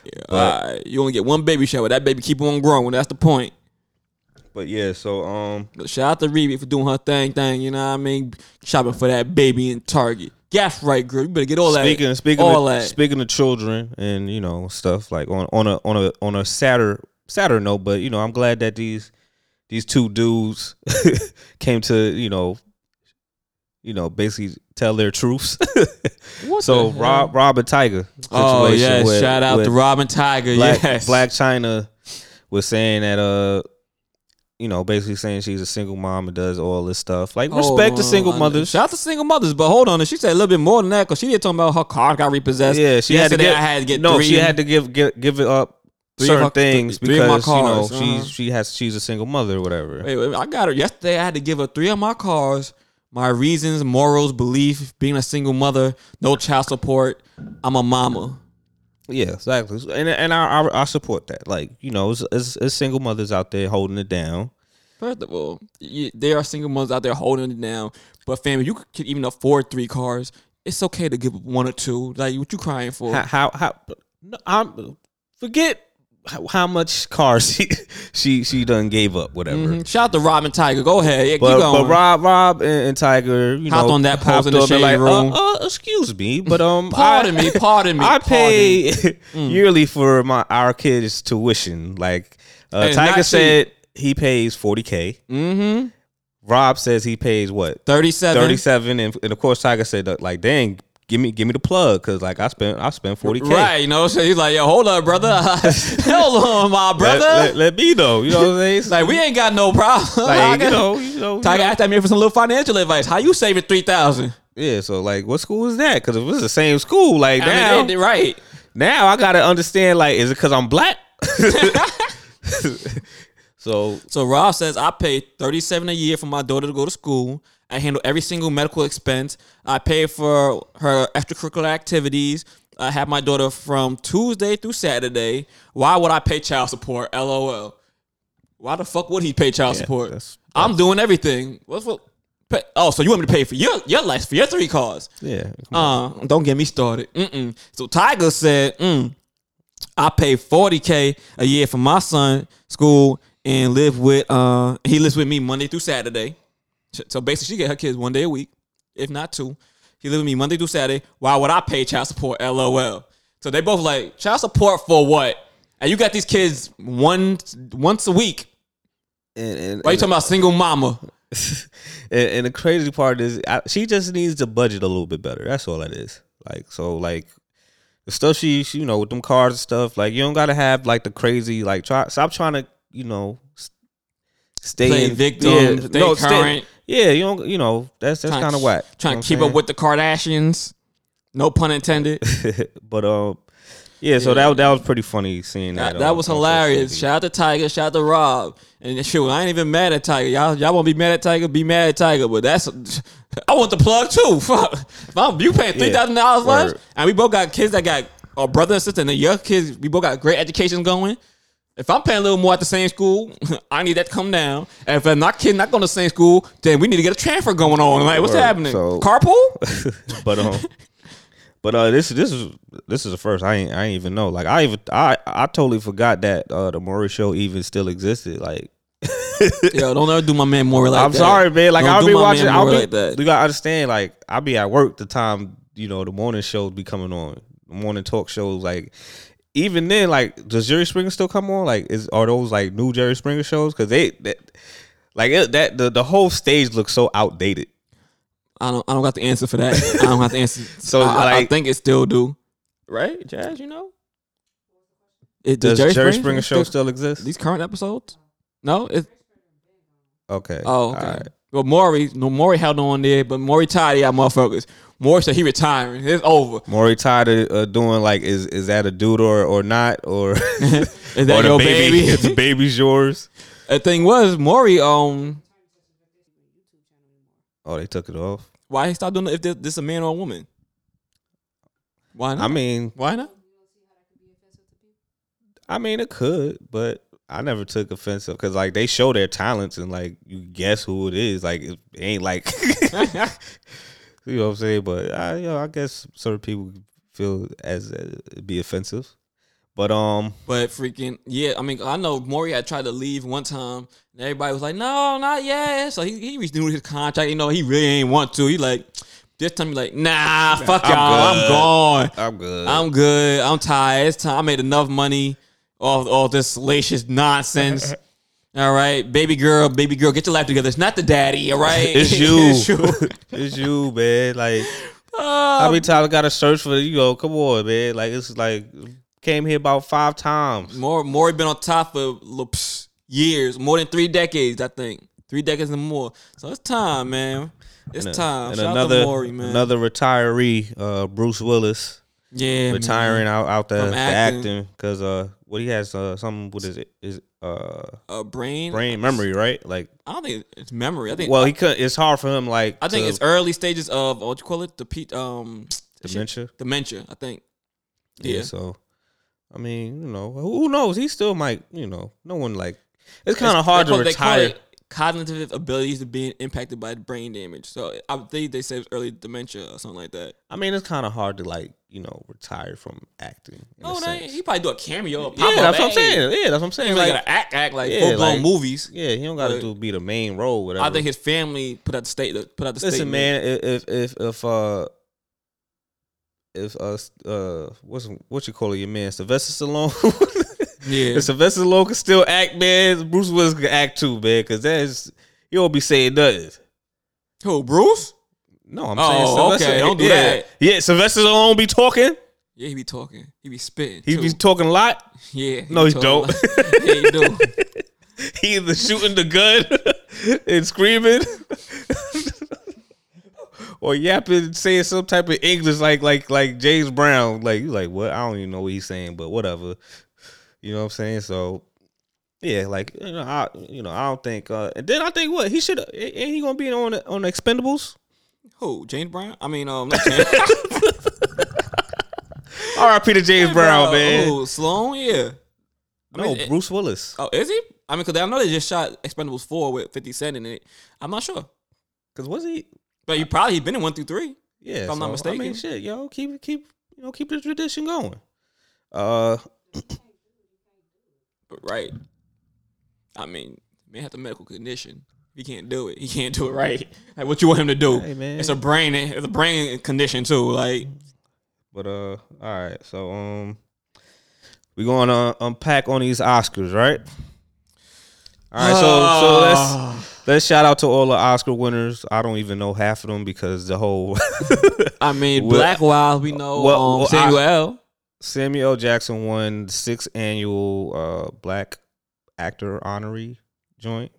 S1: Yeah,
S2: But-
S1: right. You only get one baby shower. That baby keep on growing. That's the point.
S2: But yeah, so um,
S1: shout out to Riri for doing her thing, thing. You know what I mean? Shopping for that baby in Target. Gas right, girl. You better get all that.
S2: speaking speaking
S1: all
S2: of,
S1: that.
S2: speaking of children and you know stuff like on on a on a on a sadder sadder note, but you know I'm glad that these these two dudes came to you know you know basically tell their truths. So
S1: the?
S2: Rob Rob and Tyga.
S1: Oh
S2: situation
S1: yes,
S2: with-
S1: shout out
S2: with
S1: to Robin Tyga.
S2: Black
S1: yes,
S2: Blac Chyna was saying that uh you know basically saying she's a single mom and does all this stuff like respect the
S1: Oh,
S2: single mothers.
S1: Shout out to single mothers, but hold on. She said a little bit more than that because she did talking about her car got repossessed.
S2: Yeah, she had to get.
S1: I had to get
S2: no,
S1: three.
S2: she had to give give, give it up
S1: Three of
S2: certain
S1: her-
S2: things
S1: three my
S2: because you know
S1: cars, uh-huh.
S2: she's she has she's a single mother or whatever.
S1: Wait, wait, I got her yesterday. I had to give her three of my cars, my reasons, morals, belief, being a single mother, no child support. I'm a mama.
S2: Yeah, exactly. And and I, I I support that. Like you know, it's, it's, it's single mothers out there holding it down.
S1: First of all, y there are single mothers out there holding it down. But family, you could even afford three cars. It's okay to give one or two. Like what you crying for?
S2: How how, how no, I'm forget how, how much cars she she she done gave up whatever.
S1: Mhm. Shout out to Robin Tyga. Go ahead. Yeah,
S2: But,
S1: keep going.
S2: but Rob, Rob, and, and Tyga, you
S1: Hopped
S2: know,
S1: on that pose in the
S2: and
S1: shade room.
S2: Uh, uh, excuse me, but um,
S1: pardon
S2: I,
S1: me. Pardon me.
S2: I pay yearly for my our kids' tuition. Like uh,
S1: It's Tyga
S2: said, he pays forty k.
S1: Mm-hmm.
S2: Rob says he pays what
S1: Thirty-seven.
S2: thirty seven, and, and of course Tyga said that, like, dang, give me give me the plug because like I spent I spent forty k.
S1: Right, you know, so he's like, yo, hold up, brother. hold on, my brother.
S2: let, let me know. You know what I'm saying?
S1: like, we ain't got no problem.
S2: like you know, you know, Tyga
S1: asked me for some little financial advice. How you saving three thousand?
S2: Yeah, so like, what school is that? Because if it's the same school, like
S1: I
S2: now,
S1: mean, it- right.
S2: now I gotta understand. Like, is it because I'm black? so
S1: So Rob says I pay thirty seven a year for my daughter to go to school. I handle every single medical expense. I pay for her extracurricular activities. I have my daughter from Tuesday through Saturday. Why would I pay child support? LOL. Why the fuck would he pay child support?
S2: that's-
S1: I'm doing everything. What's what? Pay, oh, so you want me to pay for your your life for your three cars?
S2: Yeah.
S1: Uh, don't get me started. Mm-mm. So Tyga said, mm, I pay 40K a year for my son school and live with uh he lives with me Monday through Saturday. So basically she get her kids one day a week, if not two. He live with me Monday through Saturday. Why would I pay child support? LOL. So they both like, child support for what? And you got these kids one once a week.
S2: and, and,
S1: Why you talking about single mama?
S2: and, and the crazy part is I, she just needs to budget a little bit better. That's all it is. Like so, like the stuff she, she you know with them cars and stuff. Like you don't gotta have like the crazy like try stop trying to you know stay
S1: Play
S2: in
S1: victim, stay
S2: stay-
S1: current.
S2: Yeah, you don't you know that's that's kind of whack.
S1: Trying to keep
S2: what
S1: up with the Kardashians. No pun intended.
S2: But um, yeah. So
S1: Yeah.
S2: that that was pretty funny seeing that.
S1: That, that
S2: on-
S1: was hilarious. Shout out to Tyga. Shout out to Rob. And shit, I ain't even mad at Tyga. Y'all, y'all want to be mad at Tyga? Be mad at Tyga. But that's, I want the plug too. Fuck. If I'm, you paying three thousand dollars
S2: Word.
S1: and we both got kids that got a brother and sister, and the young kids, we both got great educations going. If I'm paying a little more at the same school, I need that to come down. And if I'm not kid not going to the same school, then we need to get a transfer going on. Like, what's
S2: Word.
S1: happening?
S2: So-
S1: Carpool?
S2: but um, but uh, this this is this is the first. I ain't I ain't even know. Like I even I I totally forgot that uh the Maury show even still existed. Like
S1: Yo, don't ever do my man more like
S2: I'm
S1: that.
S2: sorry, man. Like
S1: Don't
S2: I'll
S1: do
S2: be
S1: my
S2: watching.
S1: man
S2: I'll
S1: more
S2: be
S1: like that.
S2: You gotta understand. Like I'll be at work the time you know the morning shows be coming on, the morning talk shows. Like even then, like does Jerry Springer still come on? Like is are those like new Jerry Springer shows? Because they that, like it, that the the whole stage looks so outdated.
S1: I don't I don't got the answer for that. I don't have the answer.
S2: So,
S1: so I, I think it still do. Right, Jazz, you know? It,
S2: Does Jerry, Springer, show still exist?
S1: these current episodes? No, it
S2: Okay.
S1: oh okay.
S2: All right.
S1: Well Maury, no Maury held on there, but Maury tired of y'all motherfuckers. Maury said he retiring. It's over.
S2: Maury tired of uh, doing like is is that a dude or or not or
S1: Is that
S2: or
S1: your baby?
S2: the baby's yours.
S1: the thing was, Maury um
S2: Oh, they took it off.
S1: why he stopped doing it if this, this a man or a woman? Why not?
S2: I mean,
S1: why not?
S2: I mean it could, but I never took offense because like they show their talents and like you guess who it is. Like it ain't like you know what I'm saying. But I you know I guess certain people feel as uh, be offensive. But um,
S1: But freaking yeah, I mean, I know Maury had tried to leave one time, and everybody was like, "No, not yet." So he he renewed his contract. You know, he really ain't want to. He like this time, he like, "Nah, fuck
S2: I'm
S1: y'all, I'm gone.
S2: I'm good.
S1: I'm good. I'm tired. It's time. I made enough money off all this salacious nonsense." All right, baby girl, baby girl, get your life together. It's not the daddy, all right?
S2: it's you.
S1: it's you.
S2: it's you, man. Like how many times I gotta search for you? Know, come on, man. Like it's like came here about five times.
S1: More, Maury been on top for years, more than three decades, I think, three decades and more. So it's time, man. It's
S2: And,
S1: time.
S2: and
S1: Shout
S2: another
S1: out to Maury, man.
S2: another retiree, uh, Bruce Willis,
S1: yeah,
S2: retiring out out the, the
S1: acting.
S2: because uh, what he has uh, something with his is uh.
S1: A brain,
S2: brain memory, right? Like,
S1: I don't think it's memory. I think.
S2: well, he could. It's hard for him, like
S1: I think
S2: to-
S1: it's early stages of what you call it, the Pete, um, shit,
S2: dementia.
S1: dementia. I think.
S2: Yeah.
S1: Yeah.
S2: So, I mean, you know, who knows? He still might. You know, no one like. It's kind of hard to
S1: call-
S2: retire.
S1: it Cognitive abilities are being impacted by brain damage. So I think they say it's early dementia or something like that.
S2: I mean, it's kind of hard to like you know retire from acting.
S1: Oh, they, he probably do a cameo.
S2: Yeah, that's what I'm saying. Yeah, that's what I'm saying.
S1: He
S2: Like,
S1: gotta act, act like
S2: Yeah,
S1: full blown
S2: like-
S1: movies.
S2: yeah, he don't got to
S1: But-
S2: do be the main role. Whatever.
S1: I think his family put out the state, put out the
S2: Listen, man, if if if uh if uh uh what's what you call it, your man Sylvester Stallone.
S1: Yeah,
S2: if Sylvester Stallone can still act, man, Bruce Willis can act too, man, because that's you don't be saying nothing.
S1: who Bruce?
S2: No, I'm
S1: Oh,
S2: saying Sylvester.
S1: okay, don't do
S2: yeah.
S1: that.
S2: Yeah, Sylvester Stallone be talking.
S1: Yeah, he be talking. He be spitting.
S2: He
S1: too.
S2: be talking a lot.
S1: yeah.
S2: No, he
S1: talking
S2: don't.
S1: like- yeah, he do.
S2: He either shooting the gun and screaming, or yapping, saying some type of English like like like James Brown. Like you like what? I don't even know what he's saying, but whatever. You know what I'm saying? So yeah, like you know, I you know I don't think. uh And then I think what he should ain't he gonna be on the, on the Expendables?
S1: Who? James Brown? I mean, um, not James.
S2: I R.I.P. to James Brown, man.
S1: Oh, Sloan, yeah. I
S2: no,
S1: mean, it-
S2: Bruce Willis.
S1: Oh, is he? I mean, because I know they just shot Expendables four with Fifty Cent in it. I'm not sure,
S2: Cause was he?
S1: but you probably he been in one through three.
S2: Yeah,
S1: If I'm not
S2: so, I mean, shit, yo, keep keep you know keep the tradition going. Uh,
S1: But right. I mean, man have the medical condition. He can't do it. He can't do it right. Like, what you want him to do?
S2: Hey, man.
S1: It's a brain. It's a brain condition too. Like,
S2: but uh, all right. So um, we're going to unpack on these Oscars, right? All right. So so let's let's shout out to all the Oscar winners. I don't even know half of them because the whole
S1: I mean,
S2: Well-
S1: Black Wild. We know
S2: well,
S1: um,
S2: well,
S1: Samuel
S2: I-
S1: L.
S2: Samuel L. Jackson won the sixth annual uh Black Actor Honorary joint,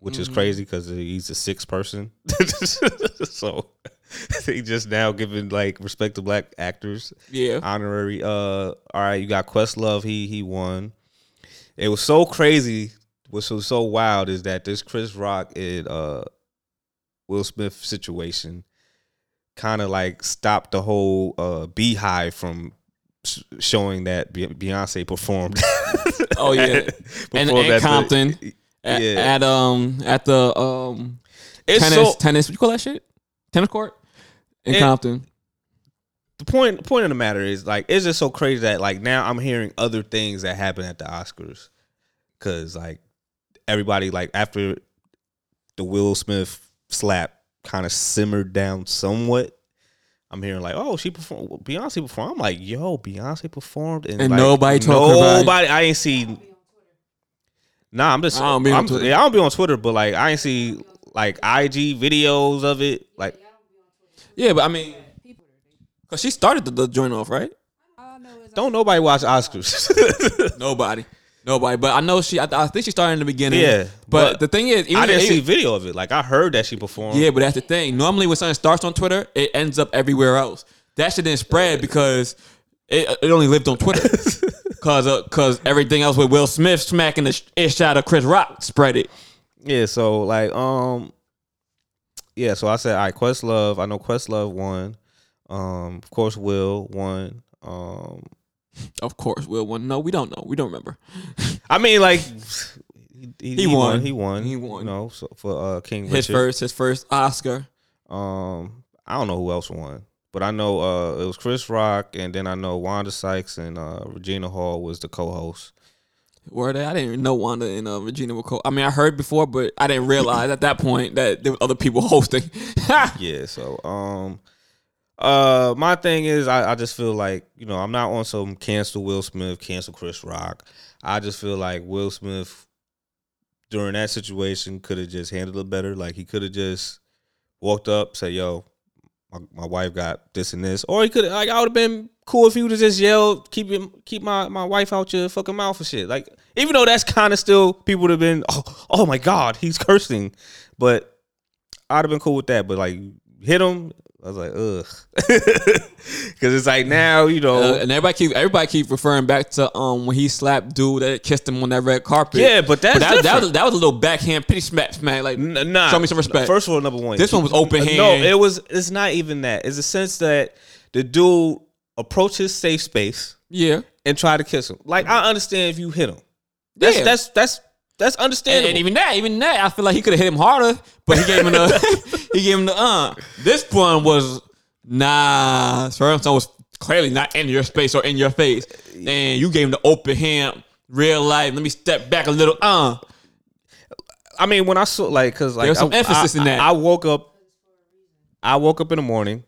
S2: which is
S1: Mhm.
S2: crazy because he's a sixth person. so they just now giving like respect to black actors
S1: Yeah.
S2: honorary. Uh, all right, you got Questlove. He he won. It was so crazy. What was so wild is that this Chris Rock and uh Will Smith situation kind of like stopped the whole uh BeyHive from sh- showing that Beyonce performed.
S1: Oh, yeah. And- and
S2: at the-
S1: Compton. At,
S2: yeah.
S1: at um at the um
S2: it's
S1: tennis
S2: so
S1: tennis. What you call that shit? Tennis court in
S2: It-
S1: Compton.
S2: the point point of the matter is like it's just so crazy that like now I'm hearing other things that happen at the Oscars because like everybody like after the Will Smith slap kind of simmered down somewhat. I'm hearing like, oh, she performed. Beyonce performed. I'm like, yo, Beyonce performed, and,
S1: And
S2: like,
S1: nobody talking about it.
S2: Nobody. I ain't see. Nah, I'm just.
S1: I don't be on
S2: I'm-
S1: Twitter.
S2: Yeah, I don't be on Twitter, but like I ain't see like IG videos of it. Like,
S1: Yeah, but I mean, cause she started the, the joint off, right?
S3: All I know is
S2: don't nobody watch Oscars.
S1: Nobody, nobody. But I know she. I, I think she started in the beginning.
S2: Yeah,
S1: but,
S2: but
S1: the thing is, even
S2: I didn't see video of it. Like I heard that she performed.
S1: Yeah, but that's the thing. Normally, when something starts on Twitter, it ends up everywhere else. That shit didn't spread because it, it only lived on Twitter. Cause, uh, cause everything else with Will Smith smacking the sh- ish out of Chris Rock spread it.
S2: Yeah, so like um yeah, so I said all right, Questlove, I know Questlove won. Um of course Will won. Um
S1: Of course, Will won. No, we don't know. We don't remember.
S2: I mean like he,
S1: He won.
S2: He won.
S1: He won.
S2: You know, so for uh King
S1: His first, his first Oscar.
S2: Um I don't know who else won. But I know uh it was Chris Rock and then I know Wanda Sykes and uh Regina Hall was the co-host.
S1: Were they? I didn't even know Wanda and uh, Regina were co. I mean, I heard before, but I didn't realize at that point that there were other people hosting.
S2: Yeah, so um uh my thing is I, I just feel like, you know, I'm not on some cancel Will Smith, cancel Chris Rock. I just feel like Will Smith during that situation could have just handled it better. Like he could have just walked up, say, yo, my, my wife got this and this. Or he could like I would have been cool if he would have just yelled, keep him keep my, my wife out your fucking mouth and shit. Like even though that's kind of still people would have been, oh, oh my God, he's cursing. But I'd have been cool with that, but like hit him, I was like, ugh, because it's like now you know,
S1: Uh, and everybody keep everybody keep referring back to um when he slapped dude that kissed him on that red carpet.
S2: yeah, but that's
S1: But that, that was that was a little backhand pitty smack smack like
S2: N- nah,
S1: show me some respect.
S2: First of all, number one,
S1: This one was open hand.
S2: No, it was. It's not even that. It's a sense that the dude approaches safe space
S1: yeah,
S2: and try to kiss him. Like I understand if you hit him, that's
S1: Yeah.
S2: that's that's that's
S1: and,
S2: understandable.
S1: and even that, even that, I feel like he could have hit him harder, but he gave him the he gave him the uh. This one was nah. One was clearly not in your space or in your face, and you gave him the open hand, real life. Let me step back a little. Uh,
S2: I mean, when I saw like, cause like
S1: There was some
S2: I,
S1: emphasis
S2: I-
S1: in that.
S2: I, I woke up, I woke up in the morning,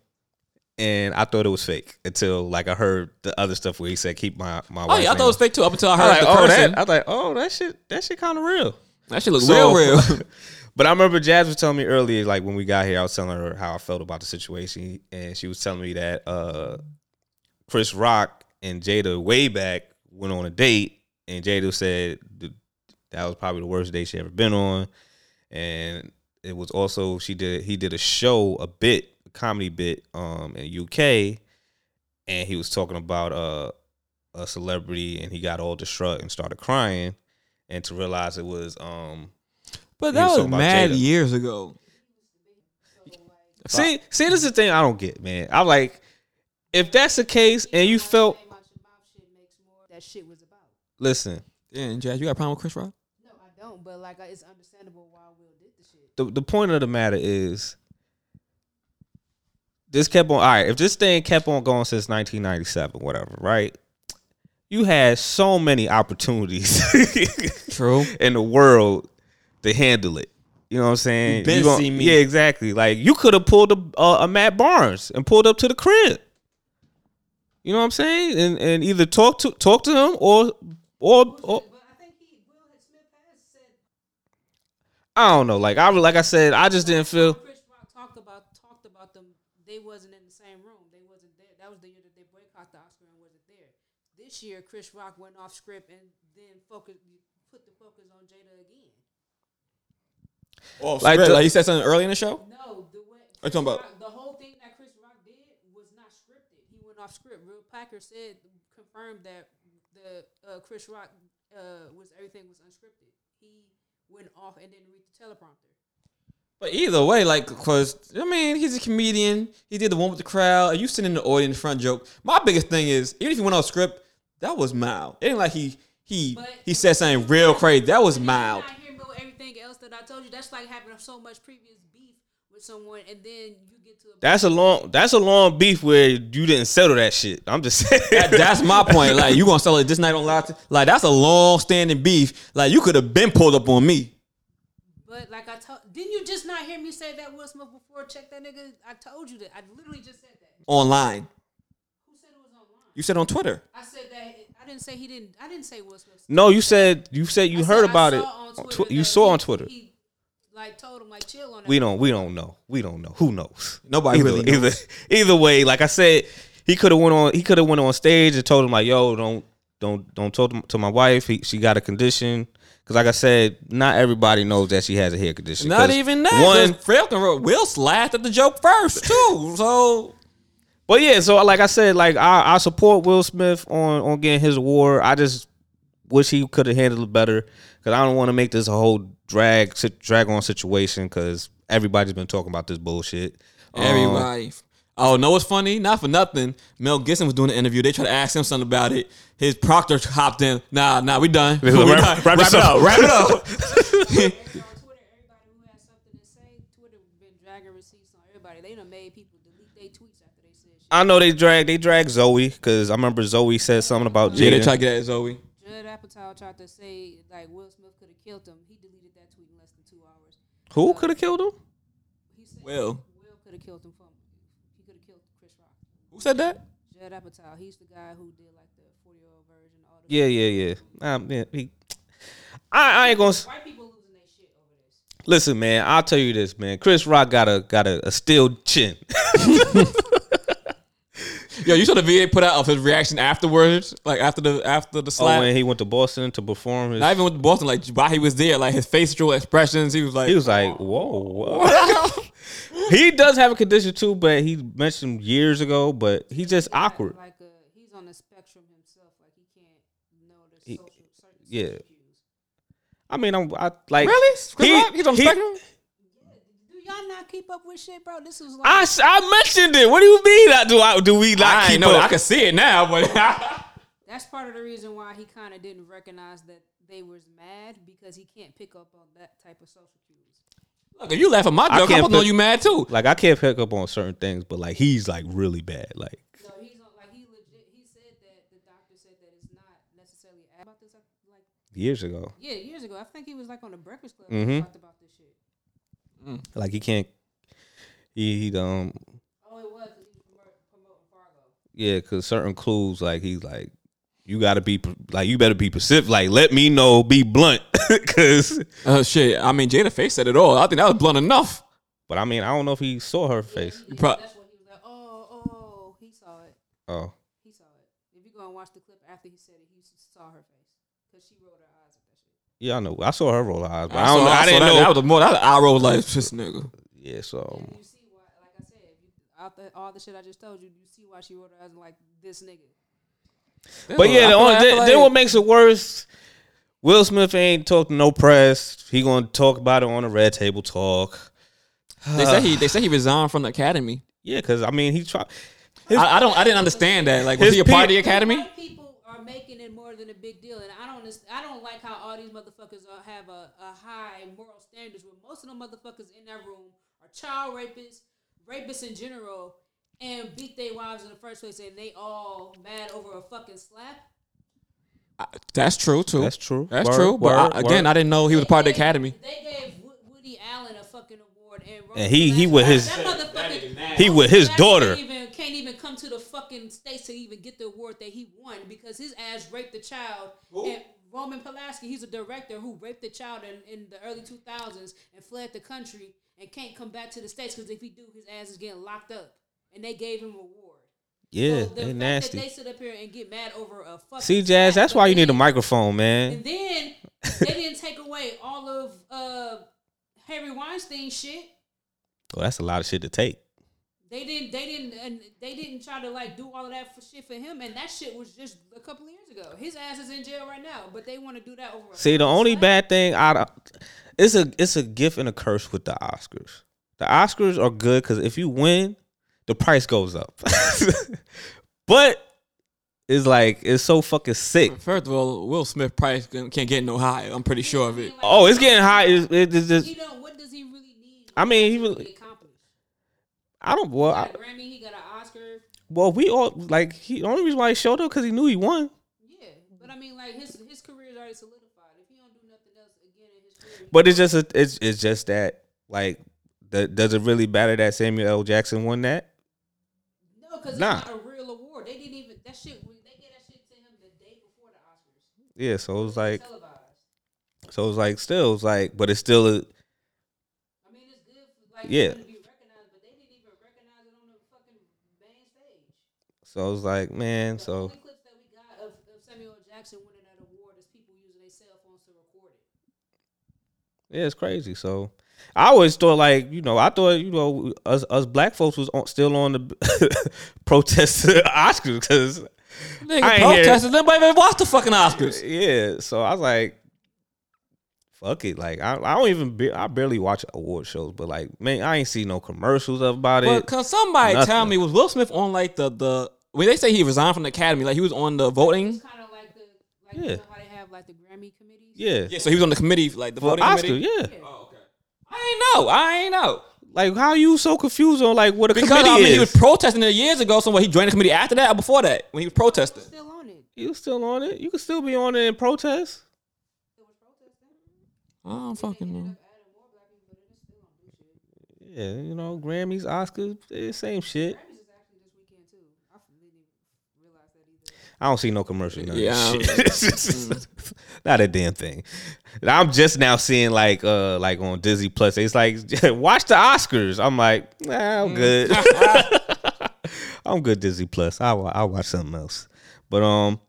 S2: and I thought it was fake until like I heard the other stuff where he said, "Keep my my."
S1: oh yeah, I thought it was fake too. Up until I
S2: I
S1: heard the
S2: like, oh,
S1: cursing.
S2: that. I was like, oh, that shit, that shit kind of real.
S1: That shit look
S2: So-
S1: real, real.
S2: But I remember Jazz was telling me earlier, like when we got here, I was telling her how I felt about the situation, and she was telling me that uh, Chris Rock and Jada way back went on a date, and Jada said that was probably the worst date she ever been on, and it was also she did he did a show, a bit, comedy bit, um, in UK, and he was talking about uh, a celebrity, and he got all distraught and started crying, and to realize it was um.
S1: But that
S2: was
S1: was mad
S2: Jada.
S1: years ago.
S2: See, see, this is the thing I don't get, man. I'm like, if that's the case, and you felt,
S3: that shit was about.
S2: Listen,
S1: Yeah, and Jazz, you got a problem with Chris Rock?
S3: No, I don't. But like, it's understandable why Will did the shit.
S2: the the point of the matter is this kept on all right if this thing kept on going since 1997 whatever right? You had so many opportunities
S1: True.
S2: in the world to handle it. You know what i'm saying?
S1: You been
S2: You gon-
S1: see me.
S2: yeah exactly. Like you could have pulled a, uh, a matt barnes and pulled up to the crib. You know what i'm saying? And and either talk to talk to him or or, or
S3: I think he, Will Smith has said
S2: i don't know. Like i like i said i just didn't feel
S3: Chris Rock talked about talked about them. They wasn't in the same room. They wasn't there. That was the year that they boycotted the Oscar and wasn't there. This year, Chris Rock went off script and then focus put the focus on Jada again.
S1: Oh,
S2: Like
S1: like,
S2: the-
S1: like he said something early in the show.
S3: No, the way
S1: Are you
S3: Chris
S1: talking about-
S3: the whole thing that Chris Rock did was not scripted. He went off script. Will Packer said confirmed that the uh, Chris Rock uh, was everything was unscripted. He went off and didn't read the teleprompter.
S1: But either way, like, cause I mean, he's a comedian. He did the one with the crowd. You sitting in the audience front joke. My biggest thing is, even if he went off script, that was mild. It ain't like he he
S3: But-
S1: he said something real crazy. That was mild.
S3: You're not hearing about everything else that I told you. That's like having so much previous beef with someone, and then you get to a
S2: That's a long. That's a long beef where you didn't settle that shit. I'm just saying.
S1: That- that's my point. Like, you gonna settle it this night on live? Like, that's a long standing beef. Like, you could have been pulled up on me.
S3: But like I told, didn't you just not hear me say that Will Smith before? Check that nigga. I told you that. I literally just said that.
S1: online.
S3: Who said it was online?
S1: You said on Twitter.
S3: I said that. I didn't say he didn't. I didn't say Will Smith.
S2: no, you said you said you
S3: I
S2: heard
S3: said
S2: about it.
S3: on
S2: on
S3: Twitter
S2: Twi- you saw on Twitter.
S3: He like told him like chill on that.
S2: We don't. We don't know. We don't know. Who knows?
S1: Nobody
S2: either,
S1: really
S2: Either either way, like I said, he could have went on. He could have went on stage and told him like, "Yo, don't don't don't talk to- to my wife. He, she got a condition." Because like I said, not everybody knows that she has a hair condition.
S1: Not even that.
S2: One,
S1: Falcon wrote Will laughed at the joke first too. So
S2: But yeah, so like I said, like I, I support Will Smith on on getting his award. I just wish he could have handled it better because I don't want to make this a whole drag drag on situation because everybody's been talking about this bullshit. Um,
S1: everybody. Oh, no, what's funny? Not for nothing. Mel Gibson was doing an interview. They tried to ask him something about it. His proctor hopped in. Nah, nah, we done. we
S2: Wrap-
S1: done.
S2: wrap
S1: Wrap,
S2: this
S1: it
S2: up.
S1: up. Wrap it up.
S3: Everybody on Twitter, everybody who has something to say, Twitter been dragging receipts on everybody. They done made people delete their tweets after they said shit.
S2: I know they drag they drag Zoe because I remember Zoe said something about
S1: yeah, they tried to get at Zoe.
S3: Judd Apatow tried to say like Will Smith could have killed him. He deleted that tweet in less than two hours.
S2: Who could have killed him?
S3: He said
S1: Will.
S3: Will could have killed him from. He could have killed Chris Rock.
S1: Who said that?
S3: Judd Apatow. He's the guy who did like the forty year old version. All the
S2: Yeah, yeah, yeah. Um, yeah he, I, I ain't gonna
S3: White people losing their shit over this.
S2: listen, man. I'll tell you this, man. Chris Rock got a got a, a steel chin.
S1: Yo, you saw the video he put out of his reaction afterwards, like after the after the
S2: Oh, when he went to Boston to perform his,
S1: Not even with Boston, like while he was there, like his facial expressions, he was like,
S2: he was like, "Whoa, whoa." he does have a condition too, but he mentioned years ago. But he's just
S3: Yeah,
S2: awkward.
S3: Like uh, he's on the spectrum himself. Like he can't know the
S2: He-
S3: social certain
S2: yeah.
S3: social.
S2: I mean, I'm I, like
S1: really?
S2: He-
S1: He's on the
S2: he-
S1: spectrum.
S3: Do y'all not keep up with shit, bro? This is like
S2: I, s- I mentioned it. What do you mean? I, do I do we not
S1: I
S2: keep
S1: know.
S2: up?
S1: I can see it now, but
S3: that's part of the reason why he kind of didn't recognize that they was mad because he can't pick up on that type of social cues.
S1: Look, if you laugh at my
S2: I
S1: joke, I'm
S2: can't
S1: gonna know you mad too.
S2: like I can't pick up on certain things, but like he's like really bad. Like
S3: So he's on, like he legit. He said that the doctor said that it's not necessarily about this. Like
S2: years ago,
S3: yeah, years ago, I think he was like on the Breakfast Club. when
S2: Mhm.
S3: Talked about this shit.
S2: like he can't. He he um
S3: Oh, it was he was promote, promoting Fargo.
S2: yeah, because certain clues like he's like you got to be like you better be specific. Like let me know, be blunt, because.
S1: Uh, shit. I mean, Jada face said it all. I think that was blunt enough.
S2: But I mean, I don't know if he saw her face.
S3: Yeah,
S1: pro-
S3: that's what he was like. Oh, oh, he saw it.
S2: Oh,
S3: He saw it. If you go and watch the clip after he said it, he saw her face because she rolled her eyes at that shit.
S2: yeah, I know. I saw her roll her eyes, but I,
S1: saw-
S2: don't. know. I,
S1: saw
S2: didn't
S1: that,
S2: know.
S1: That was the more. That I rolled like this nigga.
S2: yeah, so
S3: And you see why, like I said, if you, out all the shit I just told you, you see why she rolled her eyes like this nigga.
S2: But yeah, the only,
S1: like-
S2: then,
S1: feel
S2: then what makes it worse? Will Smith ain't talked no press. He gonna talk about it on the Red Table Talk.
S1: They say he. They said he resigned from the academy.
S2: Yeah, because I mean, he tried.
S1: I, I don't. I didn't understand that. Like, was he a part of the academy?
S3: People are making it more than a big deal. And I don't, I don't like how all these motherfuckers are, have a, a high moral standards. When most of them motherfuckers in that room are child rapists, rapists in general, and beat their wives in the first place, and they all mad over a fucking slap.
S1: That's true too.
S2: That's true.
S1: That's
S2: Word,
S1: true. But
S2: word,
S1: I, again,
S2: word.
S1: I didn't know he was a part of the academy.
S3: They gave Woody Allen a fucking award, and,
S2: And he- he with his- he with his daughter.
S3: Can't even, can't even come to the fucking states to even get the award that he won because his ass raped the child. Roman Polanski, he's a director who raped the child in, in the early 2000s and fled the country and can't come back to the states because if he do, his ass is getting locked up. And they gave him an award.
S2: Yeah,
S3: so the
S2: they nasty.
S3: they sit up here and get mad over a fucking
S2: See, Jazz, that's why you need a microphone, man.
S3: and then they didn't take away all of uh Harvey Weinstein shit.
S2: Well, that's a lot of shit to take.
S3: They didn't. They didn't. And they didn't try to like do all of that for shit for him. And that shit was just a couple of years ago. His ass is in jail right now. But they want to do that over. a
S2: See, the only bad thing out of it's a it's a gift and a curse with the Oscars. The Oscars are good because if you win, the price goes up. but it's like it's so fucking sick.
S1: First of all, Will Smith price can't get no higher. I'm pretty sure of it.
S2: Oh, it's getting high. It's, it's just,
S3: You know what does he really need?
S2: I mean, he was-
S3: really.
S2: I don't. Well,
S3: He
S2: I,
S3: got a Grammy. He got an Oscar.
S2: well, we all like he. The only reason why he showed up because he knew he won.
S3: Yeah, but I mean, like his his career is already solidified. If he don't do nothing else again in his career,
S2: But it's just a, it's it's just that like, the, does it really matter that Samuel L. Jackson won that?
S3: Because
S2: Nah.
S3: it's not a real award. They didn't even that shit. They gave that shit to him the day before the Oscars.
S2: Yeah. So it was like,
S3: televised.
S2: so was like, still, it's like, but it's still. A,
S3: I mean, it's good. For, like
S2: Yeah.
S3: So to be recognized, but they didn't even recognize it on the fucking main stage.
S2: so it's like, man.
S3: The
S2: So
S3: clips that we got of, of Samuel Jackson winning that award is people using their cell phones to record it.
S2: yeah, it's crazy. So I always thought like, you know, I thought you know us us black folks was on, still on the protest the Oscars because
S1: Nigga
S2: I ain't hear-
S1: protested. Nobody even watched the fucking Oscars.
S2: yeah. So I was like. Fuck it, like I, I don't even be, I barely watch award shows, but like man, I ain't see no commercials about it.
S1: But
S2: it.
S1: cause somebody tell me was Will Smith on like the the when they say he resigned from the academy, like he was on the voting.
S3: Kind of like the like
S2: Yeah.
S3: you know how they have like the Grammy committees.
S2: Yeah,
S1: Yeah, so he was on the committee, like the
S2: for
S1: voting
S2: Oscar,
S1: committee.
S2: yeah.
S1: Oh, okay. I ain't know. I ain't know.
S2: Like how you so confused on like what a
S1: Because
S2: committee
S1: I mean,
S2: is?
S1: he was protesting it years ago. So what, he joined the committee after that or before that when he was protesting?
S3: Still on it.
S2: you still on it? You can still be on it and protest.
S3: Still was protesting.
S1: I don't fucking know.
S3: Adding more black people, but it is still on do shit.
S2: Yeah, you know, Grammys, Oscars, same shit.
S3: Grammys is actually this weekend too. I didn't even realize that either.
S2: I don't see no commercial. None
S1: Yeah,
S2: not a damn thing. I'm just now seeing like uh like on Disney Plus. It's like watch the Oscars. I'm like, nah, I'm good. I'm good. Disney Plus. I'll I'll watch something else. But um,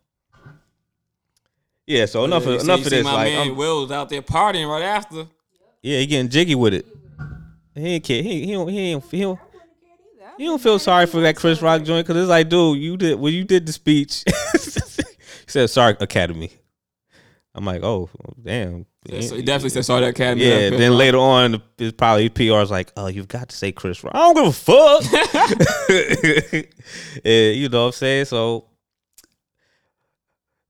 S2: yeah. So enough
S1: You
S2: of enough of this.
S1: My
S2: Like,
S1: man
S2: I'm-
S1: Will was out there partying right after.
S2: yeah, he getting jiggy with it. He ain't care. He he don't he ain't he don't. You don't feel sorry for that Chris Rock joint because it's like, dude, you did when you did the speech. he said, "Sorry, Academy." I'm like, oh, damn.
S1: Yeah, so he definitely said sorry to academy.
S2: Yeah. Then
S1: Rock.
S2: later on, it's probably PR's like, oh, you've got to say Chris Rock. I don't give a fuck. yeah, you know what I'm saying? So,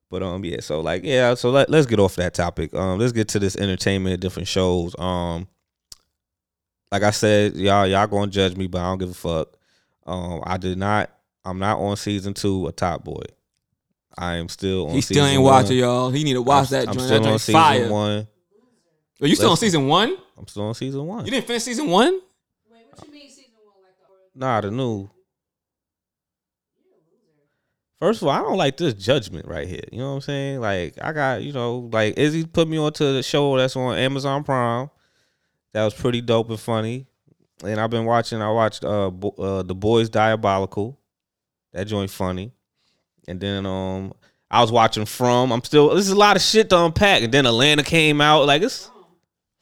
S2: but um, yeah. So like, yeah. So let let's get off that topic. Um, let's get to this entertainment, different shows. Um, like I said, y'all y'all gonna judge me, but I don't give a fuck. Um, I did not. I'm not on season two of Top Boy. I am still on.
S1: he still
S2: season
S1: ain't watching, y'all. He need to watch
S2: I'm,
S1: that
S2: I'm
S1: joint.
S2: still
S1: That
S2: on season
S1: fire.
S2: one.
S1: Are you still on season one?
S2: I'm still on season one.
S1: You didn't finish season one?
S3: Wait, what you mean season one like the
S2: Nah, the new. First of all, I don't like this judgment right here. You know what I'm saying? Like I got, you know, like Izzy put me onto the show that's on Amazon Prime. That was pretty dope and funny. And I've been watching. I watched uh, Bo- uh the Boys Diabolical. That joint funny. And then um I was watching From. I'm still. This is a lot of shit to unpack. And then Atlanta came out. Like it's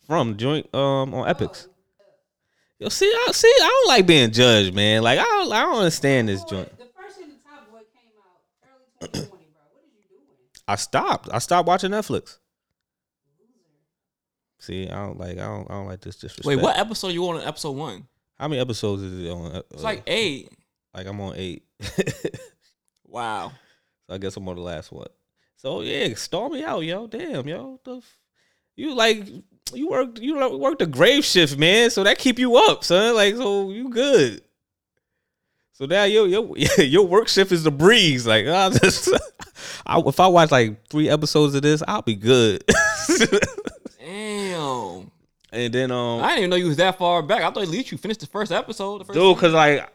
S2: from joint um on Epix. Yo, see, I see. I don't like being judged, man. Like I don't, I don't understand this joint.
S3: The first season of Top Boy came out early 2020, bro. What are you doing?
S2: I stopped. I stopped watching Netflix. See, I don't like. I don't. I don't like this disrespect.
S1: Wait, what episode you on in episode one?
S2: How many episodes is it on? Uh,
S1: It's like eight.
S2: like I'm on eight.
S1: wow.
S2: so I guess I'm on the last one. So yeah, storm me out, yo. Damn, yo. The f- you like you work you lo- work the grave shift, man. So that keep you up, son. Like so you good. So now your your your work shift is the breeze. Like I just, I, if I watch like three episodes of this, I'll be good.
S1: Damn.
S2: and then um,
S1: I didn't even know you was that far back. I thought at least you finished the first episode. The first
S2: dude, cause like,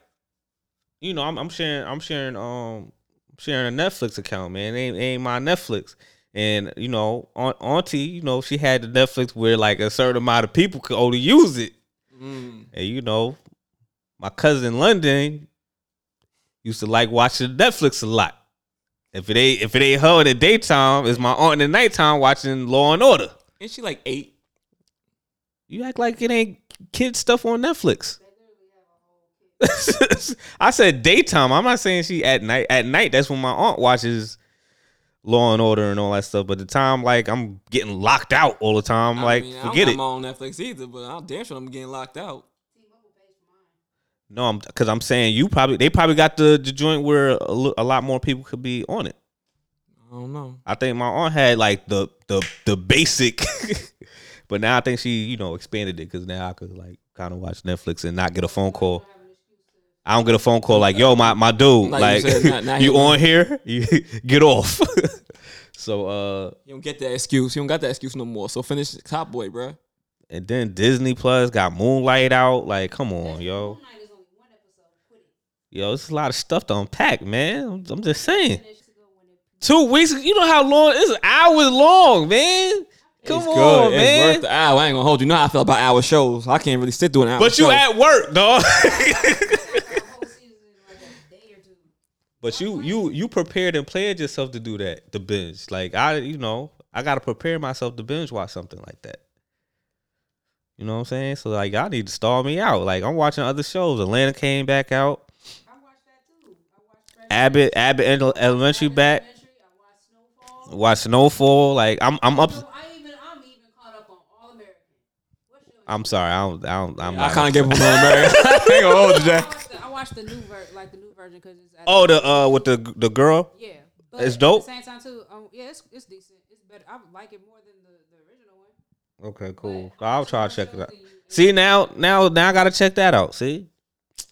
S2: you know, I'm, I'm sharing, I'm sharing, um, sharing a Netflix account, man. It ain't, it ain't my Netflix, and you know, auntie, you know, she had the Netflix where like a certain amount of people could only use it,
S1: Mm.
S2: and you know, my cousin London used to like watching Netflix a lot. If it ain't, if it ain't her in the daytime, it's my aunt in the nighttime watching Law and Order.
S1: Ain't she like eight?
S2: You act like it ain't kid stuff on Netflix. I said daytime. I'm not saying she at night. At night, that's when my aunt watches Law and Order and all that stuff. But the time, like I'm getting locked out all the time.
S1: I
S2: like
S1: mean,
S2: forget
S1: I
S2: it.
S1: my own Netflix either, but I'm damn sure I'm getting locked out.
S2: No, I'm because I'm saying you probably they probably got the, the joint where a, a lot more people could be on it.
S1: I don't know.
S2: I think my aunt had like the the the basic, but now I think she you know expanded it because now I could like kind of watch Netflix and not get a phone call. I don't get a phone call like, "Yo, my my dude,
S1: Like
S2: like
S1: you said, not- not
S2: you on here? You get off." so uh,
S1: You don't get that excuse. You don't got that excuse no more. So finish Top Boy, bro.
S2: and then Disney Plus got Moon Knight out. Like, come on, yo,
S3: Moon Knight is only one episode. Quit it.
S2: yo, it's a lot of stuff to unpack, man. I'm, I'm just saying.
S3: Finish to go when it.
S2: Two weeks, you know how long? It's hours long, man. Come
S1: it's
S2: on,
S1: good. It's
S2: man.
S1: worth the hour. I ain't gonna hold you. You know how I feel about hour shows. I can't really sit through an hour.
S2: But you
S1: show.
S2: at work, dog.
S3: The whole season in like a day or two.
S2: but you you you prepared and planned yourself to do that, the binge. Like I, you know, I gotta prepare myself to binge watch something like that. You know what I'm saying? So like, I need to stall me out. Like I'm watching other shows. Atlanta came back out.
S3: I watched that too. I watched Friends.
S2: Abbott, Abbott Elementary back.
S3: Elementary. I watched Snowfall.
S2: Watch Snowfall. Like I'm I'm up.
S3: I even I'm even caught up on All American. What show? is
S2: I'm
S3: it?
S2: sorry. I don't. I don't. I'm
S1: I
S2: not.
S1: kind of gave him no American. I ain't gonna hold you,
S3: I
S1: Jack.
S3: watched the, I watched the new ver- like the new version because it's. at-
S2: Oh, the uh with the the girl.
S3: Yeah, but
S2: It's dope?
S3: The same time too, um, yeah, it's, it's decent. It's better. I like it more than the, the original one.
S2: Okay, cool.
S3: But
S2: I'll try to check it out.
S3: than you- and
S2: See now, now, now I gotta check that out. See,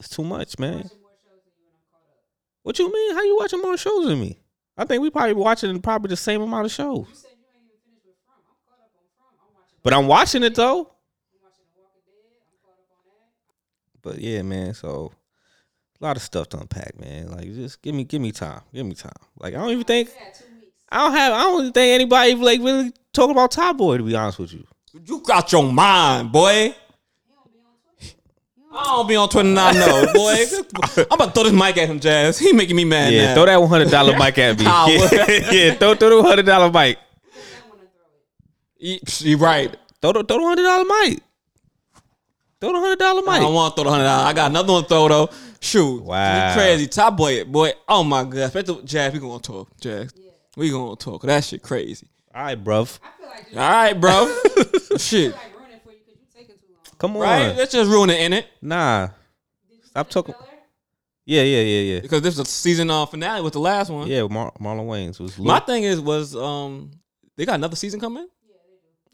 S2: it's too much, man.
S3: more shows than you and I'm up.
S2: What you mean? How you watching more shows than me? I think we probably watching probably the same amount of shows.
S3: You said you ain't even finished with From. I'm caught up on From. I'm watching.
S2: But I'm watching it though.
S3: I'm watching The Walking Dead. I'm caught up on that.
S2: But yeah, man. So a lot of stuff to unpack, man. Like just give me, give me time. Give me time. Like I don't even think
S3: Yeah, two weeks.
S2: I don't have. I don't even think anybody like really talking about Top Boy. To be honest with you.
S1: You got your mind, boy. I don't be on Twitter now, no, boy. I'm about to throw this mic at him, Jazz. He making me mad
S2: Yeah,
S1: now.
S2: throw that one hundred dollar mic at me.
S1: I
S2: yeah, yeah, throw throw the hundred dollar mic.
S3: I want to throw it.
S1: You- You right.
S2: Throw the throw the hundred dollar mic. Throw the hundred dollar mic.
S1: I don't want to throw the hundred dollars. I got another one to throw though. Shoot,
S2: Wow.
S1: you crazy top boy, boy. Oh my god, Especially Jazz, we gonna talk, Jazz. We gonna talk. That shit crazy.
S2: All right, bruv.
S3: I feel like just
S1: All right, bro.
S3: I
S1: shit,
S3: feel like ruining for you because you taking too long.
S2: Come on.
S1: right? Let's just ruin it in it
S2: Nah.
S3: Did you
S2: Stop talking. Yeah, yeah, yeah, yeah.
S1: because this is a season uh, finale with the last one.
S2: Yeah, Mar- Marlon Wayans was
S1: My thing is was um they got another season coming.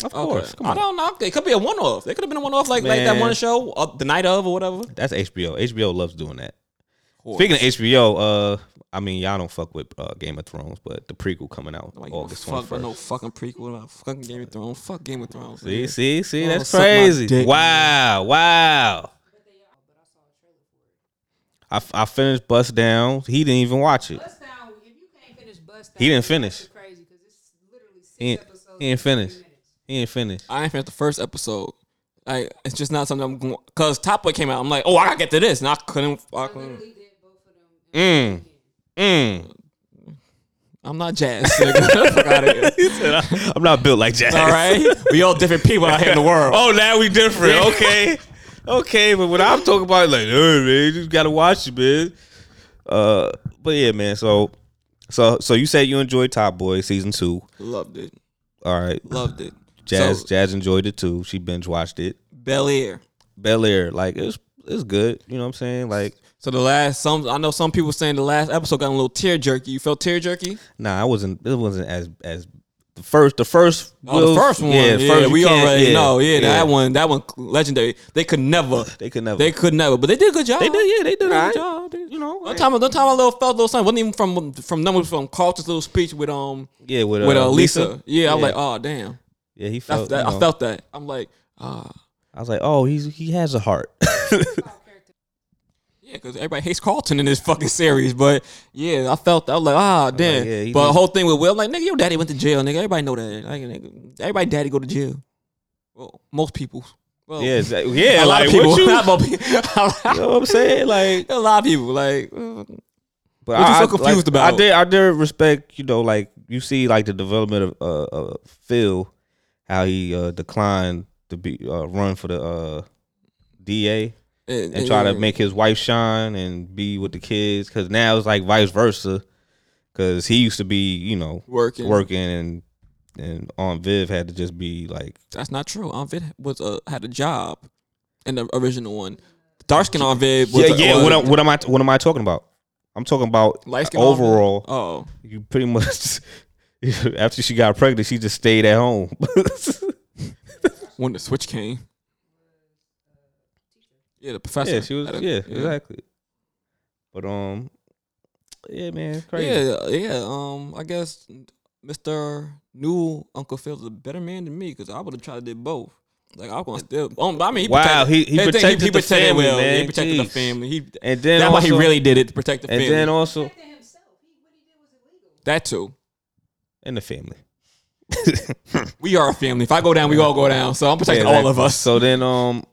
S2: Yeah, of
S1: Okay.
S2: course. Come
S1: I
S2: on.
S1: don't know. It could be a one off. It could have been a one off like like that one show uh, the night of or whatever.
S2: That's HBO. HBO loves doing that. Speaking of HBO, uh, I mean y'all don't fuck with uh, Game of Thrones, but the prequel coming out
S1: Like,
S2: August
S1: fuck,
S2: twenty
S1: no fucking prequel, no fucking Game of Thrones. Fuck Game of Thrones.
S2: See,
S1: man.
S2: see, see, that's
S1: suck
S2: crazy.
S1: dick,
S2: wow, wow.
S3: But they are. But I saw a trailer for it.
S2: I, I finished Bust Down. He didn't even watch it.
S3: Bust down. If you can't finish Bust down,
S2: He didn't finish.
S3: Crazy because it's literally six
S2: He ain't-
S3: episodes.
S2: he ain't
S3: in 30
S2: finished.
S3: minutes.
S2: He ain't finished.
S1: I ain't finished the first episode. Like it's just not something I'm going. Cause Top Boy came out. I'm like, oh, I gotta get to this, and I couldn't. I
S3: I
S1: couldn't.
S2: Mm.
S3: weekend.
S2: Mm.
S1: I'm not Jazz. nigga. Fuck outta here.
S2: He said, I- I'm not built like Jazz.
S1: All right, we all different people out here in the world.
S2: Oh, now we different.
S1: Yeah.
S2: Okay. Okay, but when I'm talking about like, hey man, you gotta watch it, man. Uh, but yeah, man. So, so, so you said you enjoyed Top Boy season two.
S1: loved it,
S2: All right,
S1: loved it.
S2: Jazz,
S1: So,
S2: Jazz enjoyed it too. She binge watched it.
S1: Bel Air.
S2: Bel Air, like it's it's good. You know what I'm saying? Like
S1: So the last some I know some people saying the last episode got a little tear jerky. You felt tear jerky?
S2: Nah, I wasn't. It wasn't as as the first. The first.
S1: Oh, the first one.
S2: Yeah,
S1: Yeah,
S2: first,
S1: we already
S2: yeah,
S1: know. Yeah,
S2: yeah.
S1: that one. That one legendary. They could never.
S2: They could never.
S1: They could never. But they did a good job.
S2: They did. Yeah, they did a
S1: Alright.
S2: good job. They- you know.
S1: One time, one time, I little felt a little something. wasn't even from from them. It was from Carlton's little speech with um
S2: Yeah, with uh,
S1: with uh, Lisa. Yeah, I was
S2: Yeah.
S1: like, oh damn.
S2: Yeah, he felt.
S1: that,
S2: you
S1: I felt that. I'm like, ah,
S2: I was like, oh, he's he has a heart.
S1: yeah, because everybody hates Carlton in this fucking series. But yeah, I felt. I was like, ah, damn.
S2: yeah,
S1: but the whole thing with Will, like, nigga, your daddy went to jail, nigga. Everybody know that. Like, nigga, everybody daddy go to jail. Well, most people. Well,
S2: yeah, exactly. yeah.
S1: a lot
S2: like,
S1: of people.
S2: you,
S1: Not most people.
S2: you know what I'm saying? Like,
S1: a lot of people. Like, uh,
S2: but
S1: What you so confused
S2: like,
S1: about?
S2: I did. I did respect. You know, like you see, like the development of uh, uh Phil, how he uh declined to be uh, run for the uh DA.
S1: And,
S2: and try to make his wife shine and be with the kids because now it's like vice versa because he used to be you know
S1: working.
S2: working and and on Viv had to just be like
S1: That's not true. Aunt Viv was a, had a job in the original one. Dark skin Aunt Viv. was
S2: yeah
S1: a-
S2: yeah
S1: was
S2: what, am- what am I what am I talking about I'm talking about
S1: light skin
S2: overall
S1: Oh,
S2: you pretty much after she got pregnant she just stayed at home
S1: when the switch came. Yeah, the professor.
S2: yeah she was
S1: had a-
S2: yeah exactly but um yeah man crazy
S1: Yeah, yeah. Um, I guess Mr. New Uncle Phil's a better man than me because I would have tried to do both. Like I was gonna still. Um, I mean, he
S2: Wow,
S1: protected,
S2: he- he
S1: the thing,
S2: protected the
S1: protected
S2: family,
S1: Will.
S2: man.
S1: He protected the family. He
S2: and then
S1: that's why he really did it to protect the family.
S2: and then also
S3: Protecting himself. He, what he did was illegal.
S1: that too.
S2: and the family
S1: We are a family. If I go down, we all go down. So I'm protecting
S2: Yeah,
S1: all of us.
S2: So then, um,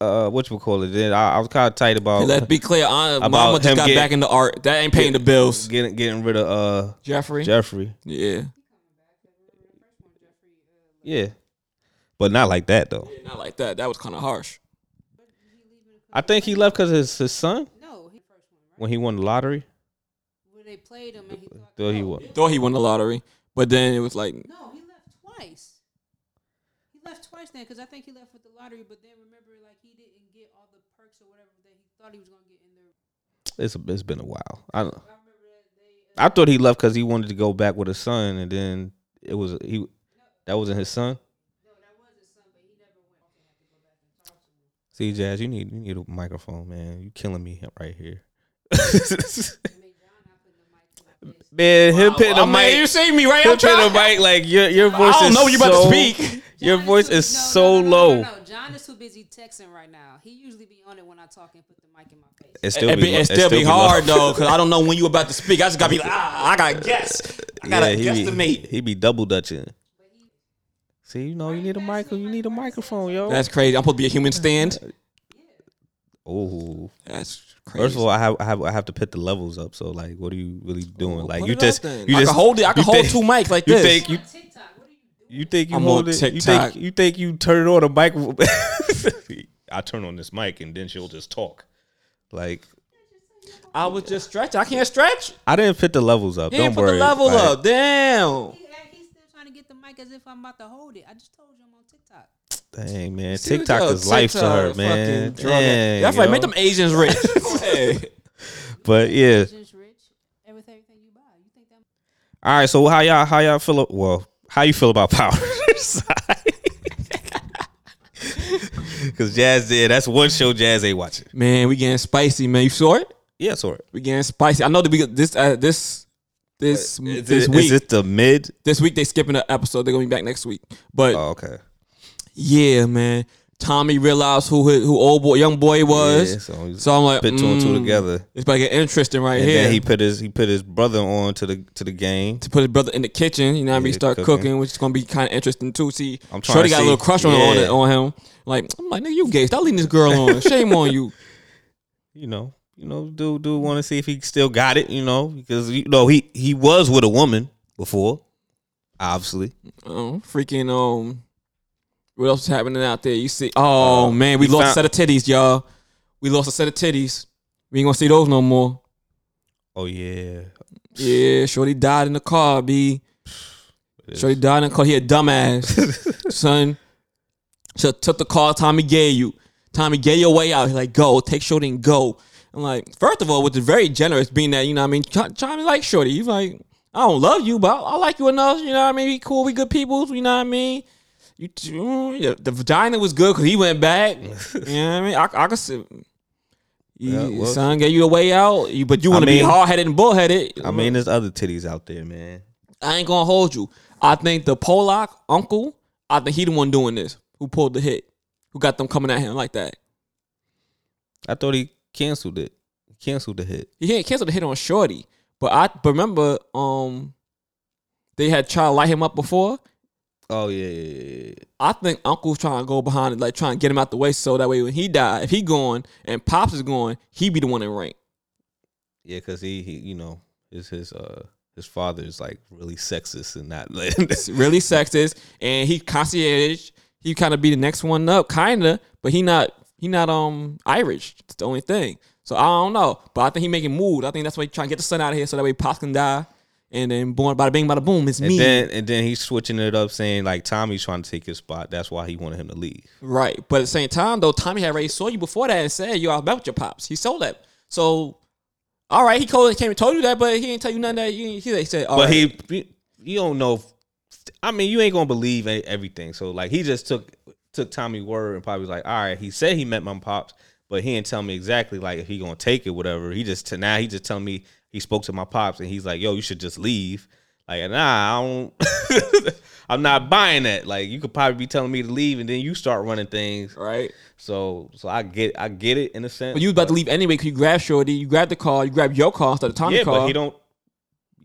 S2: uh, what you call it? Then I, I was kind of tight about
S1: And let's be clear. I,
S2: About
S1: Mama just
S2: him
S1: got
S2: getting-
S1: back into art. That ain't paying the bills.
S2: getting getting rid of uh
S1: Geoffrey.
S2: Geoffrey.
S1: yeah.
S2: Yeah, but not like that though.
S1: Not like that. That was kind of harsh.
S2: I think he left because his his son
S3: No, he first one, right?
S2: when he won the lottery.
S3: Where they played him and he thought.
S2: Though he won.
S1: Thought he won the lottery, but then it was like,
S3: No, he left twice. He left twice then because I think he left with the lottery, but then remember, like he didn't get all the perks or whatever that he thought he was gonna get in there.
S2: It's it's been a while. I don't.
S3: I remember that they. Uh,
S2: I thought he left because he wanted to go back with his son, and then it was he. That wasn't his son.
S3: no, that was his son, but he never went. Okay, had to go back and talk to him.
S2: See, Jazz, you need you need a microphone, man. You killing me right here.
S3: I made John not putting the mic to my face.
S2: man, him putting
S1: I
S2: the
S1: mean,
S2: mic.
S1: you see me right?
S2: Him
S1: I'm trying.
S2: putting the mic like your your voice.
S1: I don't
S2: is
S1: know when you about
S2: so-
S1: to speak.
S2: Your voice
S3: too-
S2: is
S3: no,
S2: so
S3: no, no, no,
S2: low.
S3: No, no, John is too busy texting right now. He usually be on it when I talk and put the mic in my face.
S2: It still
S1: It,
S2: be,
S1: be,
S2: low-
S1: it still be
S2: low.
S1: hard though, cause I don't know when you about to speak. I just gotta be like, ah, I gotta guess. I gotta
S2: Yeah, he
S1: guesstimate.
S2: be, he be double dutching. See, you know, you need a mic. You need a microphone, yo.
S1: That's crazy. I'm supposed to be a human stand.
S2: oh,
S1: That's crazy.
S2: first of all, I have I have I have to put the levels up. So, like, what are you really doing? Like,
S1: Put
S2: you
S1: it
S2: just
S1: up then.
S2: you
S1: I
S2: just
S1: can hold it. I can hold
S2: think-
S1: two mics like
S2: you
S1: this.
S2: think you
S3: you
S2: think you
S1: I'm
S2: hold
S1: on
S2: it? You think you think you turn on the mic? I turn on this mic and then she'll just talk. Like
S1: I was just stretching. I can't stretch.
S2: I didn't put the levels up.
S1: He
S2: Don't
S1: didn't put
S2: worry.
S1: the level
S2: Like,
S1: up. Damn.
S3: He, he's still trying to get the mic as if I'm about to hold it. I just told you I'm on TikTok.
S2: Dang man,
S1: See,
S2: TikTok
S1: yo,
S2: is life to her, man.
S1: fucking.
S2: Dang,
S1: That's right. Make them Asians rich. Go.
S2: But yeah.
S3: Asians rich. Everything, everything you buy. You think that?
S2: All right. So how y'all how y'all feel? a- Well, how you feel about Power? Because Jazz did. That's one show Jazz ain't watching.
S1: Man, we getting spicy, man. You saw it?
S2: Yeah, sorry.
S1: We getting spicy. I know that we got this uh, this this
S2: Is,
S1: this
S2: it,
S1: week.
S2: is it the mid?
S1: this week they skipping an episode. They're gonna be back next week. But
S2: Oh, okay.
S1: yeah, man. Tommy realized who his, who old boy young boy was.
S2: Yeah, so
S1: so I'm like,
S2: put two and two
S1: mm,
S2: together.
S1: It's about to get interesting right
S2: And
S1: here.
S2: then he put his he put his brother on to the to the game.
S1: to put his brother in the kitchen, you know what I mean?
S2: Yeah,
S1: Start
S2: cooking.
S1: cooking. which is gonna be kind of interesting too. See,
S2: I'm trying
S1: Shorty
S2: to
S1: got a little crush on on,
S2: yeah.
S1: it, on him. Like, I'm like, nigga, you gay. Stop leading this girl on. Shame on you.
S2: You know, you know, do do want to see if he still got it. You know, because you know he he was with a woman before, obviously.
S1: Oh, freaking um, what else is happening out there? You see? Oh
S2: Uh,
S1: man, we
S2: he
S1: lost
S2: found-
S1: a set of titties, y'all. We lost a set of titties. We ain't gonna see those no more.
S2: Oh yeah.
S1: Yeah, Shorty died in the car, B. Shorty died in the car. He a dumbass, son. So took the car Tommy gave you. Tommy gave your way out. He's like, go, take Shorty and go. I'm like, first of all, which is very generous, being that you know, what I mean, Tommy like shorty. You like, I don't love you, but I, I like you enough. You know what I mean? We cool, we good people. You know what I mean? You, yeah, the vagina was good because he went back. you know what I mean? I, I could see.
S2: Yeah, well-
S1: son gave you a way out, you, but you want to be hard headed and bullheaded.
S2: I mean, there's other titties out there, man.
S1: I ain't gonna hold you. I think the Pollock uncle, I think he the one doing this, who pulled the hit, who got them coming at him like that.
S2: I thought he canceled it. Canceled the hit.
S1: He canceled the hit on Shorty, but I but remember, um, they had tried to light him up before.
S2: Oh yeah, yeah, yeah, yeah.
S1: I think Uncle's trying to go behind it, like trying to get him out the way, so that way when he die, if he going and Pops is going, he be the one in rank.
S2: Yeah, because he, he, you know, his his uh his father is like really sexist and not.
S1: Really sexist, and he concierge. He kind of be the next one up, kinda, but he not he not um Irish. It's the only thing. So I don't know, but I think he making moves. I think that's why he trying to get the son out of here, so that way Pops can die, and then born bada bing bada boom, it's
S2: and
S1: me.
S2: then and then he's switching it up, saying like Tommy's trying to take his spot. That's why he wanted him to leave.
S1: Right. But at the same time, though, Tommy had already saw you before that and said, you back with your pops. He sold that. So, all right, he called, came and told you that, but he didn't tell you nothing that you, he said, all
S2: but
S1: right.
S2: he, you don't know. I mean, you ain't gonna believe everything. So like, he just took took Tommy word and probably was like, all right. He said he met my pops, but he didn't tell me exactly like if he gonna take it, whatever. He just to now he just telling me he spoke to my pops and he's like, yo, you should just leave. Like, nah, I don't. I'm not buying that. Like, you could probably be telling me to leave, and then you start running things.
S1: right.
S2: So, so I get, I get it in a sense.
S1: But you was about to leave anyway because you grabbed Shorty, you grabbed the car, you grabbed your car instead of Tommy's
S2: yeah,
S1: car.
S2: but he don't.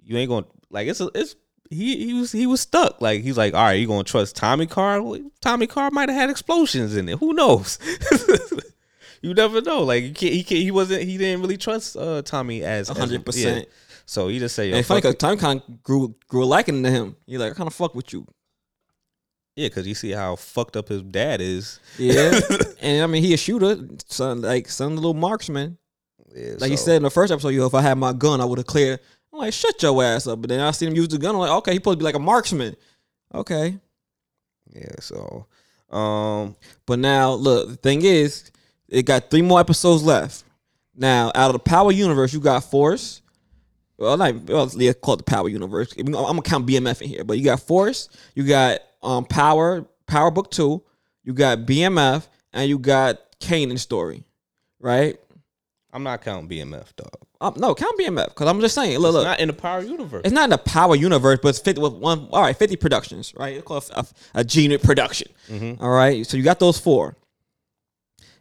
S2: You ain't gonna like it's. A, it's he he was he was stuck. Like he's like, all right, you gonna trust Tommy Car? Tommy Car might have had explosions in it. Who knows? you never know. Like he can't, he can't, he wasn't he didn't really trust uh, Tommy as
S1: 100%.
S2: yeah. So he just say,
S1: And
S2: Yo,
S1: it's funny because. Tommy kind of grew, grew a liking to him. He like, I kind of fuck with you.
S2: yeah, because you see how fucked up his dad is.
S1: Yeah. and I mean, he a shooter, son, like, son, of a little marksman.
S2: Yeah,
S1: Like he said in the first episode, yo, if I had my gun, I would have cleared. I'm like, shut your ass up. But then I see him use the gun. I'm like, okay, he supposed to be like a marksman. Okay.
S2: Yeah, so um,
S1: But now, look, the thing is, it got three more episodes left. Now, out of the Power Universe, you got Force. Well, not well, yeah, call it the Power Universe. I'm gonna count BMF in here, but you got Force, you got um Power, Power Book Two, you got BMF, and you got Kanan story, right?
S2: I'm not counting BMF, dog.
S1: Um, no, count BMF because I'm just saying. Look,
S2: It's
S1: look,
S2: not in the Power Universe.
S1: it's not in the Power Universe, but it's 50 with one. All right, 50 productions, right? It's called a, a G unit production.
S2: Mm-hmm.
S1: All right, so you got those four.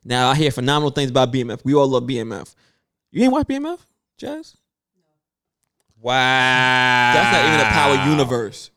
S1: Now I hear phenomenal things about BMF. We all love BMF. You ain't watch BMF, Jazz?
S2: Wow,
S1: That's not even a Power Universe.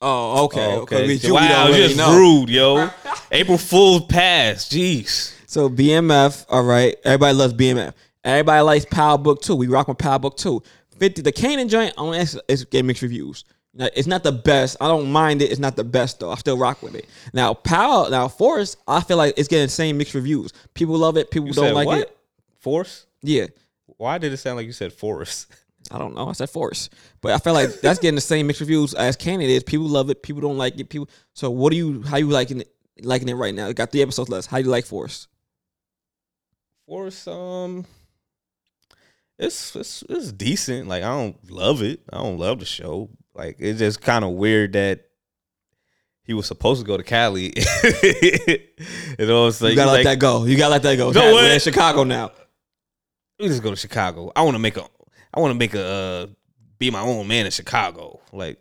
S1: Oh, okay,
S2: Oh,
S1: okay. With you,
S2: wow, just
S1: know.
S2: rude, yo. April Fool's passed. Jeez.
S1: So BMF, all right. Everybody loves BMF. Everybody likes Power Book 2. We rock with Power Book 2. 50, the Kanan joint, to it's get mixed reviews. It's not the best. I don't mind it. It's not the best though. I still rock with it. Now Power, now Force, I feel like it's getting the same mixed reviews. People love it. People
S2: You
S1: don't
S2: said
S1: like
S2: what?
S1: it.
S2: Force?
S1: Yeah.
S2: Why did it sound like you said forest?
S1: I don't know. I said Force, but I feel like that's getting the same mixed reviews as Kanan is. People love it. People don't like it. People. So what do you? How you liking it? Liking it right now? You got three episodes left. How do you like Force?
S2: Force, um, it's it's it's decent. Like I don't love it. I don't love the show. Like it's just kind of weird that he was supposed to go to Cali. you know, it's like,
S1: you gotta let
S2: like,
S1: that go. You gotta let that go.
S2: know
S1: We're in Chicago now.
S2: we just go to Chicago. I want to make a. I want to make a. Uh, be my own man in Chicago. Like,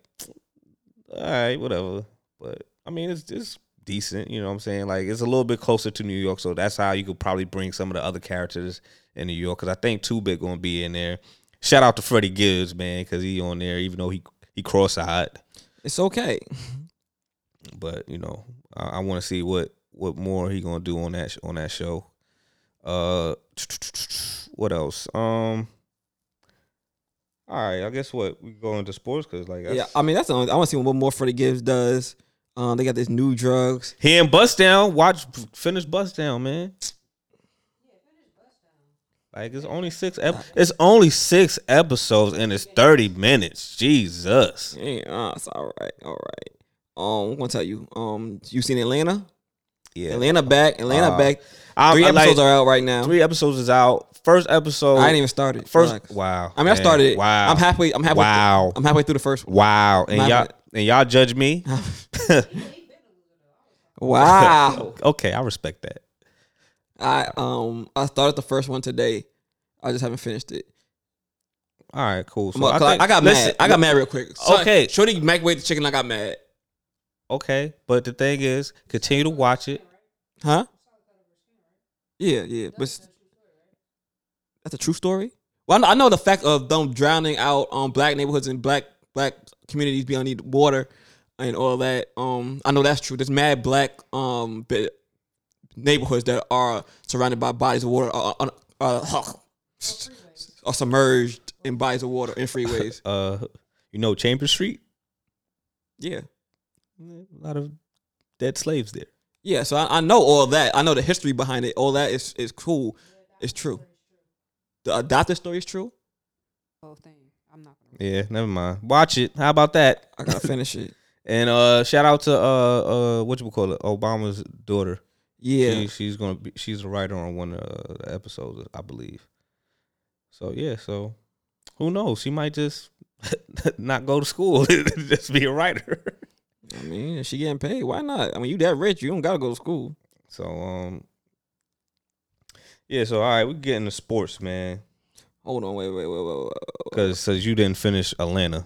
S2: all right, whatever. But I mean, it's it's decent. You know what I'm saying? Like, it's a little bit closer to New York, so that's how you could probably bring some of the other characters in New York. Because I think Two Bit gonna be in there. Shout out to Freddie Gibbs, man, because he on there, even though he he cross-eyed.
S1: It's okay.
S2: But you know, I, I want to see what what more he gonna do on that on that show. Uh, what else? Um. All right, I guess what we go into sports because like
S1: Yeah, I mean that's the only, I want to see what more Freddie Gibbs does. Um, they got this new drugs.
S2: he and Bust Down. Watch finish Bust Down, man. Like it's only six. Ep- it's only six episodes and it's thirty minutes. Jesus.
S1: Yeah, uh, it's all right, all right. Um, I'm gonna tell you. Um, you seen Atlanta?
S2: Yeah,
S1: Atlanta back. Atlanta
S2: Uh,
S1: back.
S2: I'm-
S1: Three
S2: I like-
S1: episodes are out right now.
S2: three episodes is out. First episode,
S1: I didn't even started.
S2: First,
S1: Relax.
S2: wow.
S1: I mean, I started. it.
S2: Wow,
S1: I'm halfway. I'm halfway.
S2: Wow.
S1: I'm halfway through the first one.
S2: Wow, and y'all and y'all judge me.
S1: Wow.
S2: okay, I respect that.
S1: I um I started the first one today. I just haven't finished it.
S2: All right, cool. So
S1: 'cause I,
S2: think-
S1: I got
S2: listen,
S1: mad. I got mad real quick. So,
S2: Okay.
S1: Shorty microwave the chicken. I got mad.
S2: Okay, but the thing is, continue to watch it.
S1: Huh? Yeah, yeah. But that's a true story. Well, I know, the fact of them drowning out um black neighborhoods and black black communities being need water and all that. Um, I know that's true. There's mad black um neighborhoods that are surrounded by bodies of water, uh, uh, uh, are submerged in bodies of water in freeways.
S2: Uh, you know Chambers Street.
S1: yeah,
S2: A lot of dead slaves there.
S1: yeah. So I, I know all that. I know the history behind it. All that is is cool. It's true. The adopted story is true.
S3: Whole thing. I'm not gonna.
S2: Yeah, never mind. Watch it. How about that?
S1: I gotta finish it.
S2: And uh, shout out to uh uh what you call it, Obama's daughter.
S1: Yeah.
S2: She, she's gonna be she's a writer on one of the episodes, I believe. So yeah, so who knows? She might just not go to school, just be a writer.
S1: I mean, she getting paid, why not? I mean, you that rich, you don't gotta go to school.
S2: So um, yeah. So all right, we get into sports, man,
S1: Hold on, wait, wait, wait, wait. wait.
S2: because since you didn't finish Atlanta,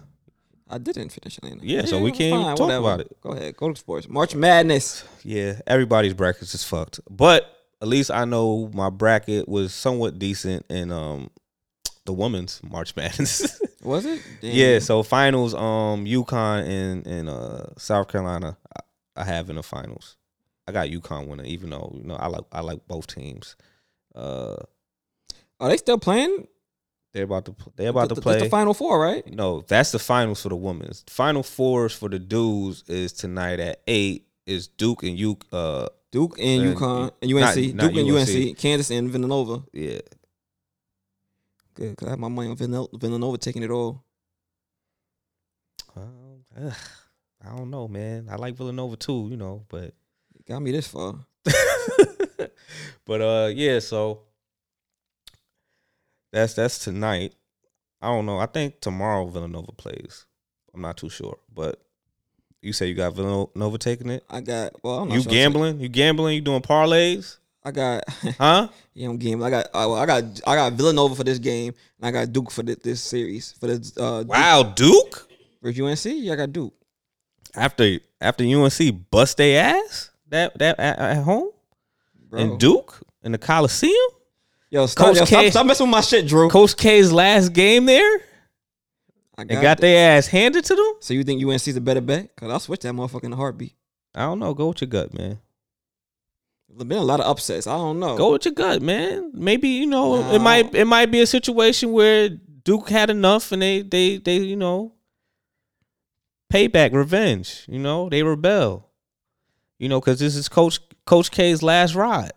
S1: I didn't finish Atlanta.
S2: Yeah, so we can't even talk about it.
S1: Go ahead, go to sports. March Madness.
S2: yeah, everybody's brackets is fucked. But at least I know my bracket was somewhat decent in um the women's March Madness.
S1: Was it? Damn.
S2: Yeah, so finals, um, UConn and and uh South Carolina, I, I have in the finals. I got UConn winning, even though you know I like I like both teams. Uh,
S1: Are they still playing?
S2: They're about to they're about
S1: the,
S2: to
S1: the- the. Final Four, right?
S2: no, that's the finals for the women's. Final fours for the dudes is tonight at eight. Is Duke and U uh
S1: Duke and
S2: And-
S1: UConn and UNC.
S2: not
S1: Duke and
S2: UNC.
S1: UNC. Kansas and Villanova.
S2: yeah
S1: Good, cause I have my money on Villanova, Villanova taking it all.
S2: um, ugh, I don't know, man. I like Villanova too, you know, but
S1: Got me this far.
S2: but uh yeah, so that's that's tonight. I don't know. I think tomorrow Villanova plays. I'm not too sure, but you say you got Villanova taking it.
S1: I got. Well, I'm not
S2: You
S1: sure.
S2: gambling? You gambling? You doing parlays?
S1: I got.
S2: Huh?
S1: yeah, I'm gambling. I got. Uh, well, I got. I got Villanova for this game, and I got Duke for thi- this series for this. Uh,
S2: Wow, Duke
S1: Duke for UNC. Yeah, I got Duke.
S2: after after UNC bust their ass that that at, at home
S1: Bro.
S2: and Duke in the Coliseum.
S1: Yo, stop,
S2: Coach
S1: yo, stop,
S2: K-
S1: stop messing with my shit, Drew.
S2: Coach K's last game there
S1: I
S2: and got their ass handed to them.
S1: So you think UNC's a better bet? Cause I'll switch that motherfucker in a heartbeat.
S2: I don't know. Go with your gut, man.
S1: There's been a lot of upsets. I don't know.
S2: Go with your gut, man. Maybe you know
S1: Nah.
S2: it might it might be a situation where Duke had enough and they they they you know payback, revenge. You know they rebel. You know because this is Coach Coach K's last ride,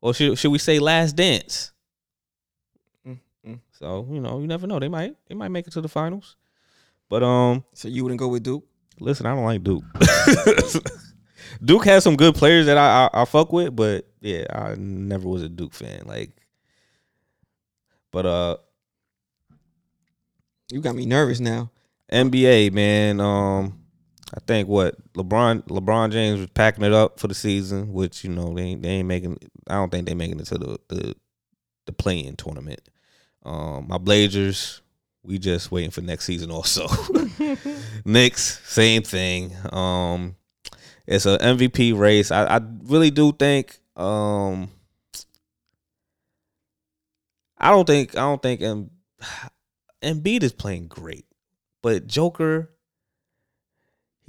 S2: or should should we say last dance?
S1: Mm, mm.
S2: So you know you never know. They might they might make it to the finals. But um,
S1: So you wouldn't go with Duke?
S2: listen, I don't like Duke. Duke has some good players that I, I I fuck with, but yeah, I never was a Duke fan. Like, but uh,
S1: You got me nervous now.
S2: NBA man, um, I think what LeBron LeBron James was packing it up for the season, which you know they ain't, they ain't making. I don't think they making it to the the the play in tournament. Um, my Blazers, we just waiting for next season also. Knicks, same thing. Um, it's an MVP race. I, I really do think. Um, I don't think. I don't think. Um, Embiid is playing great, but Joker,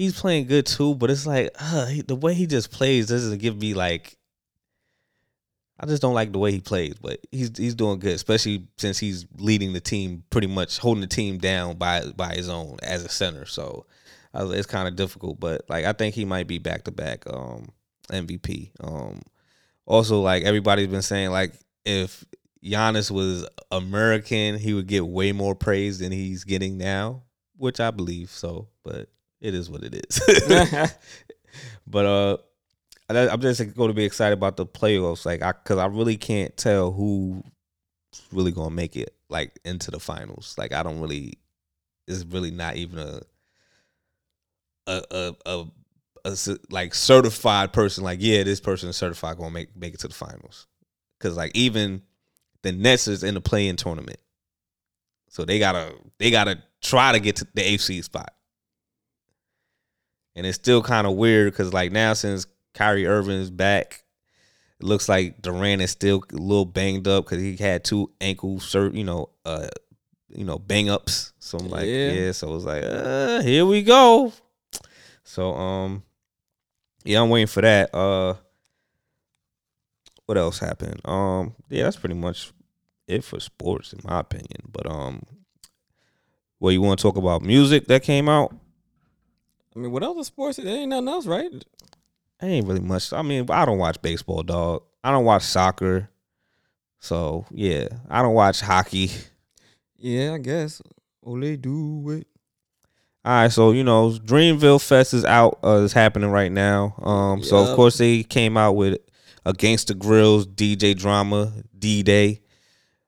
S2: he's playing good too. But it's like uh, he, the way he just plays doesn't give me like. I just don't like the way he plays, but he's he's doing good, especially since he's leading the team, pretty much holding the team down by by his own as a center. So uh, it's kind of difficult, but like I think he might be back to back um MVP. Um, also, like everybody's been saying, like if Giannis was American, he would get way more praise than he's getting now, which I believe so, but it is what it is. but uh I- I'm just going to be excited about the playoffs, like I because I really can't tell who's really going to make it like into the finals. Like I don't really, it's really not even a a a a, a like certified person. Like yeah, this person is certified going to make make it to the finals. Because like even the Nets is in the play-in tournament, so they gotta they gotta try to get to the AFC spot. And it's still kind of weird because like now since Kyrie Irving is back, it looks like Durant is still a little banged up because he had two ankle cert, you know, uh, you know, bang ups. So I'm like,
S1: Yeah.
S2: yeah. So it was like, uh, here we go. So um, yeah, I'm waiting for that. Uh, what else happened? Um, yeah, that's pretty much it for sports in my opinion. But um, well, you want to talk about music that came out?
S1: I mean, what other sports? There ain't nothing else, right?
S2: ain't really much. I mean, I don't watch baseball, dog. I don't watch soccer. So yeah, I don't watch hockey.
S1: Yeah, I guess. They do it.
S2: All right, so you know, Dreamville Fest is out. Uh, is happening right now. Um, so of course they came out with a Gangsta Grillz, DJ Drama, D Day.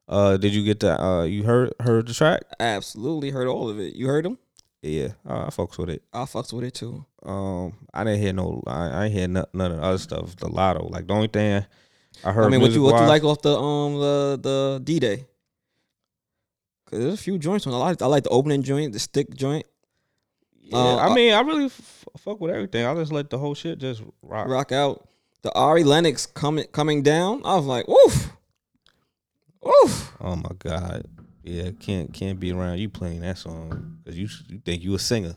S2: Uh, did you get the? Uh, you heard heard the track?
S1: I absolutely heard all of it. You heard them?
S2: Yeah, uh, I fucks with it.
S1: I fucks with it too.
S2: Um, I didn't hear no. I, I ain't hear none, none of the other stuff. The Latto, like the only thing I heard.
S1: I mean, what you what you like off the um the the D Day? Cause there's a few joints on. I like I like the opening joint, the stick joint,
S2: Yeah,
S1: Uh,
S2: I mean, I really f- fuck with everything. I just let the whole shit just rock.
S1: rock out. The Ari Lennox coming coming down. I was like, woof, woof.
S2: Oh my god, yeah, can't can't be around you playing that song because you you think you a singer.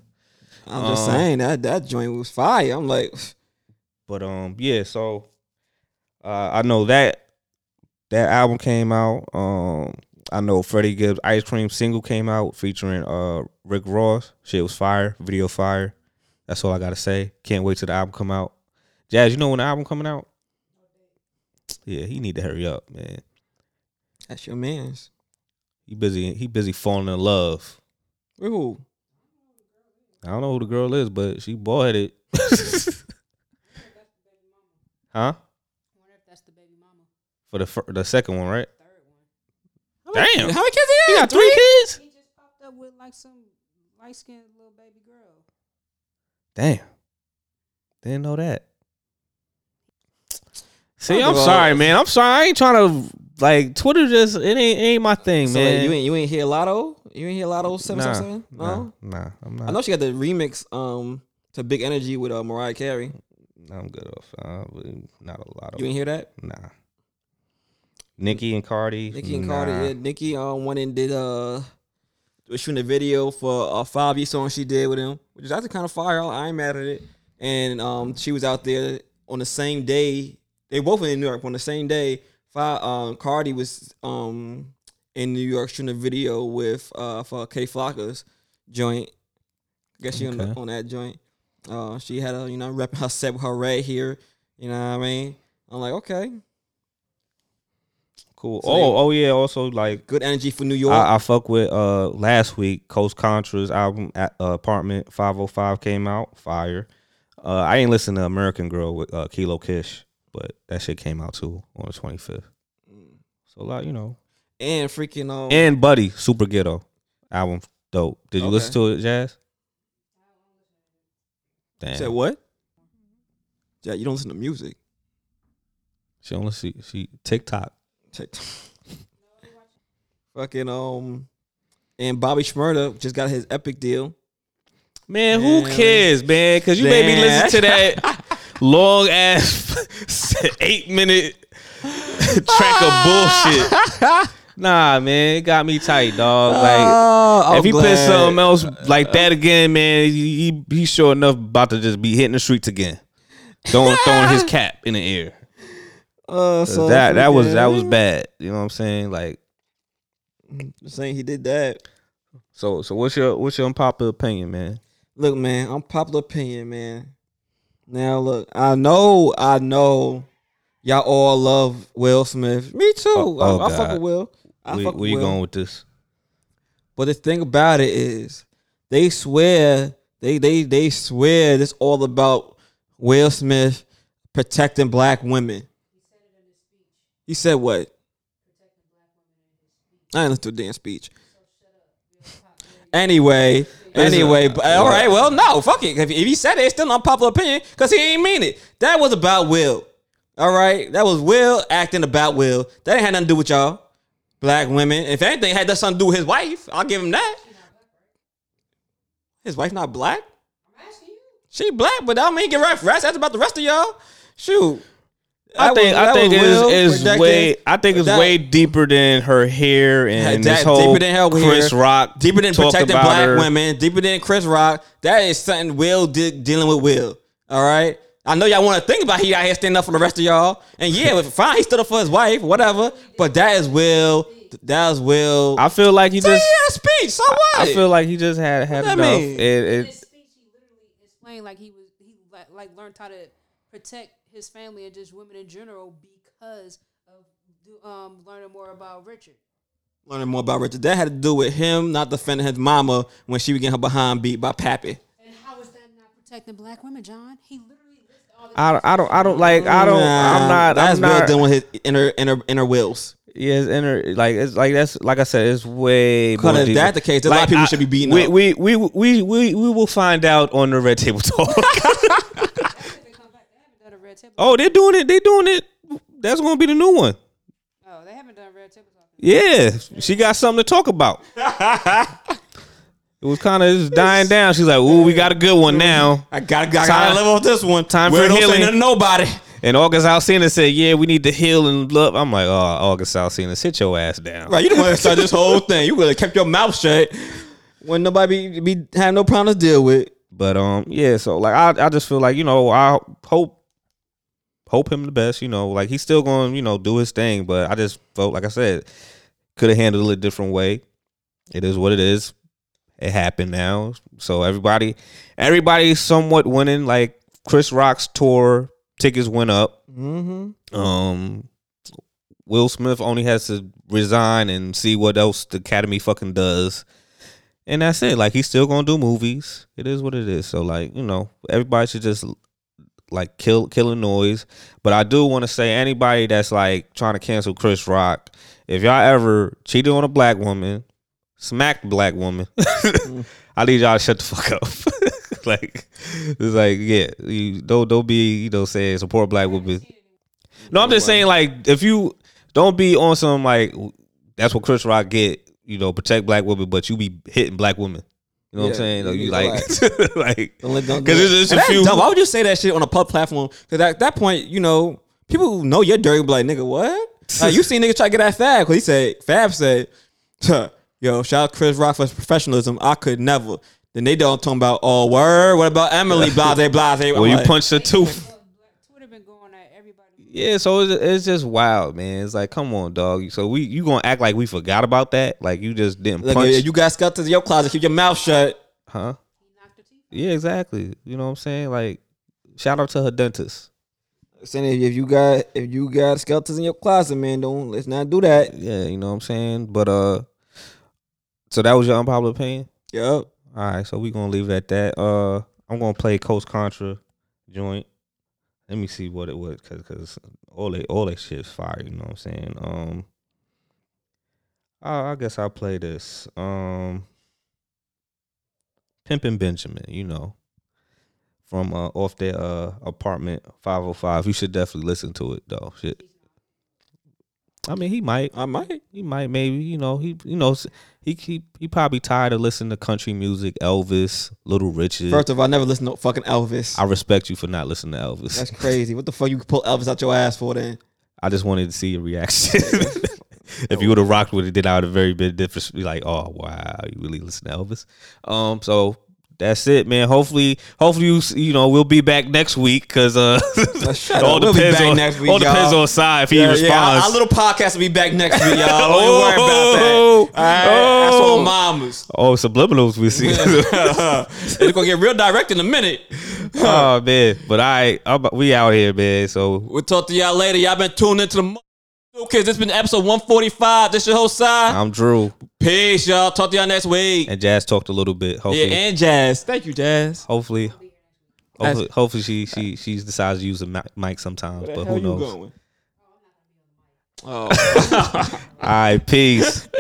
S1: I'm just
S2: Um,
S1: saying that that joint was fire. I'm like,
S2: But um, yeah. So uh, I know that that album came out. Um, I know Freddie Gibbs' Ice Cream single came out featuring uh Rick Ross. Shit was fire, video fire. That's all I gotta say. Can't wait till the album come out. Jazz, you know when the album coming out? Yeah, he need to hurry up, man.
S1: that's your man's.
S2: He busy. He busy falling in love.
S1: With who?
S2: I don't know who the girl is, but she bald headed. huh?
S3: I wonder if that's the baby mama.
S2: For the fir- the second one, right?
S3: Third one.
S2: Damn.
S1: How many kids he
S2: He
S1: got?
S2: got three kids.
S3: He just popped up with like some light skinned little baby girl.
S2: Damn. Didn't know that. See, I'm sorry, man. I'm sorry. I ain't trying to like Twitter. Just it ain't it ain't my thing,
S1: So
S2: man.
S1: you ain't you ain't hear a Latto? You ain't hear Latto seven
S2: nah,
S1: seven seven? No.
S2: nah, nah. I'm not.
S1: I know she got the remix um to Big Energy with uh, Mariah Carey.
S2: I'm good off. Uh, not a lot of.
S1: You ain't hear that?
S2: Nah. Nicki and Cardi.
S1: Nicki and
S2: nah.
S1: Cardi. Yeah, Nicki um went and did uh was shooting a video for a Fivio song she did with him, which is actually kind of fire. I ain't mad at it. And um she was out there on the same day. They both were in New York on the same day. Five, um, Cardi was um in New York shooting a video with uh for Kay Flock's joint. I guess she on, the, on that joint. Uh, she had a you know repping her set with her red here. You know what I mean? I'm like, okay,
S2: Cool.
S1: So
S2: oh, oh yeah. Also, like
S1: good energy for New York.
S2: I, I fuck with uh last week Coast Contra's album at, uh, Apartment 505 came out fire. Uh, I ain't listen to American Girl with uh, Kilo Kish, but that shit came out too on the 25th. So a lot, you know.
S1: and freaking um
S2: And Buddy Super Ghetto album dope. Did you listen to it, Jazz? Damn.
S1: said what? Yeah, you don't listen to music.
S2: She only see she TikTok.
S1: Check. Fucking um, and Bobby Shmurda just got his epic deal.
S2: Man, who cares, man? Because you made me listen to that long ass eight minute track of bullshit. Nah, man, it got me tight, dog. Like,
S1: Oh,
S2: if he put
S1: glad.
S2: something else like that again, man, he, he sure enough about to just be hitting the streets again, throwing throwing his cap in the air.
S1: uh, so
S2: that that was that was bad. You know what I'm saying? Like,
S1: saying he did that.
S2: so so what's your what's your unpopular opinion, man?
S1: Look, man, I'm popular opinion, man. Now look, I know, I know, y'all all love Will Smith. Me too.
S2: Oh, oh,
S1: I, I fuck with Will. I
S2: Where,
S1: fuck
S2: where you
S1: Will.
S2: going with this?
S1: But the thing about it is, they swear they they they swear this all about Will Smith protecting black women. He said what? I didn't listen to a damn speech. Anyway, anyway, but, all right. Well, no, fuck it. If, if he said it, it's still an unpopular opinion because he ain't mean it. That was about Will. All right, that was Will acting about Will. That ain't had nothing to do with y'all, black women. If anything, it had that something to do with his wife. I'll give him that. His wife not black.
S3: I'm asking you.
S1: She black, but I mean, get right rest. That's about the rest of y'all. Shoot.
S2: I think
S1: was-
S2: I think
S1: was
S2: it's,
S1: Will
S2: it's
S1: protecting-
S2: way I think it's
S1: that-
S2: way deeper than her hair and
S1: That-
S2: this whole
S1: deeper than her
S2: Chris
S1: hair,
S2: Rock
S1: deeper than
S2: talk
S1: protecting
S2: about
S1: black
S2: her.
S1: women, deeper than Chris Rock. That is something Will did dealing with Will. All right. I know y'all want to think about he out here standing up for the rest of y'all, and yeah, but fine, he stood up for his wife, whatever. But that is Will. That is Will.
S2: I feel like he just
S1: had speech. So what?
S2: I feel like he just had had
S1: What that
S2: enough.
S1: mean?
S2: It,
S3: In
S2: it,
S3: his speech, he literally explained like he was he like, like learned how to protect his family and just women in general because of um learning more about Richard.
S1: learning more about Richard. That had to do with him not defending his mama when she was getting her behind beat by Pappy.
S3: And how is that not protecting black women, John? He literally all the
S2: I don't I don't I don't like I don't I'm not
S1: That's
S2: I'm
S1: Will
S2: not
S1: dealing with his inner inner inner wills.
S2: Yeah, it's inner like it's like that's like I said, it's way.
S1: Because
S2: more
S1: if
S2: deeper.
S1: that's the case, then a lot of people should be beaten
S2: we,
S1: up.
S2: We, we we we we will find out on the Red Table Talk.
S3: They come back. They haven't done a red table.
S2: oh, they're doing it. They're doing it. That's gonna be the new one.
S3: Oh, they haven't done red table talk.
S2: Yeah, she got something to talk about. it was kind of just dying down. She's like, "Ooh, we got a good one now."
S1: I gotta, gotta,
S2: Time-
S1: gotta live off this one.
S2: time
S1: Will
S2: for
S1: don't say
S2: healing.
S1: nothing to nobody.
S2: And August Alsina said, "Yeah, we need to heal and love." I'm like, "Oh, August Alsina, sit your ass down."
S1: Right, you the one that started this whole thing. You would have kept your mouth shut when nobody be, be have no problem to deal with.
S2: But um, yeah. So like, I I just feel like you know, I hope hope him the best. You know, like he's still going, you know, do his thing. But I just felt like I said, could have handled it a different way. It is what it is. It happened now. So everybody, everybody's somewhat winning. Like Chris Rock's tour tickets went up.
S1: Mm-hmm.
S2: Um, Will Smith only has to resign and see what else the Academy fucking does. And that's it. Like he's still gonna do movies. It is what it is. So like you know, everybody should just like kill killing noise. But I do want to say anybody that's like trying to cancel Chris Rock, if y'all ever cheated on a black woman, smacked black woman, I need y'all to shut the fuck up. like it's like yeah, you don't don't be you know saying support black women. No, I'm just saying like if you don't be on some like that's what Chris Rock get, you know, protect black women, but you be hitting black women. You know what I'm saying? Like,
S1: you
S2: you like like
S1: Don't let- don't
S2: because
S1: do
S2: it's, it's a few.
S1: dumb. Why would you say that shit on a pub platform? Because at that point, you know, people who know you're dirty be like, nigga, what? Like, you seen niggas try to get that Fab because he said, Fab said, huh, yo, shout out Chris Rock for his professionalism. I could never. Then they don't talk about, oh, word. What about Emily? Blase, blase. I'm
S2: Well, you
S1: like,
S2: punched a tooth.
S3: Twitter been going at everybody.
S2: Yeah, so it's, it's just wild, man. It's like, come on, dog. So we you gonna act like we forgot about that? Like you just didn't
S1: Like,
S2: punch?
S1: you got skeletons in your closet, keep your mouth shut.
S2: huh?
S3: He knocked her teeth.
S2: Yeah, exactly. You know what I'm saying? Like, shout out to her dentist.
S1: Saying if you got if you got skeletons in your closet, man, don't let's not do that.
S2: Yeah, you know what I'm saying. But uh, so that was your unpopular opinion.
S1: Yep.
S2: All right, so we gonna leave it at that. Uh, I'm gonna play Coast Contra joint. Let me see what it was, cause, cause all that all that shit's fire. You know what I'm saying? Um, I, I guess I'll play this. Um, Pimpin' Benjamin. You know, from uh off their uh apartment 505. You should definitely listen to it though. Shit. I mean, he might.
S1: I might.
S2: He might maybe you know he you know he he he probably tired of listening to country music, Elvis, Little Richard.
S1: First of all, I never listened to fucking Elvis.
S2: I respect you for not listening to Elvis.
S1: That's crazy. What the fuck you pull Elvis out your ass for then?
S2: I just wanted to see your reaction. if you would have rocked with it, then I would have very been different. Be like, oh wow, you really listen to Elvis. Um, so that's it, man. Hopefully, hopefully you you know we'll be back next week because uh, all.
S1: We'll
S2: depends on
S1: next week,
S2: all depends on side if he
S1: Yeah,
S2: responds.
S1: yeah, our, our little podcast will be back next week, y'all. Don't you worry about that.
S2: Oh,
S1: that's
S2: oh.
S1: on mamas.
S2: oh, subliminals we see.
S1: it's gonna get real direct in a minute.
S2: oh man, but I, I'm, we out here, man. So
S1: We'll talk to y'all later. Y'all been tuned into the Mo- kids. This been episode 145. This your whole side.
S2: I'm Drew,
S1: Peace, y'all. Talk to y'all next week.
S2: and Jazz talked a little bit.
S1: Yeah, and Jazz. Thank you, Jazz.
S2: hopefully, Hopefully, hopefully she she she decides to use a mic sometimes, but who
S1: you
S2: knows?
S1: going? Oh,
S2: All right, peace.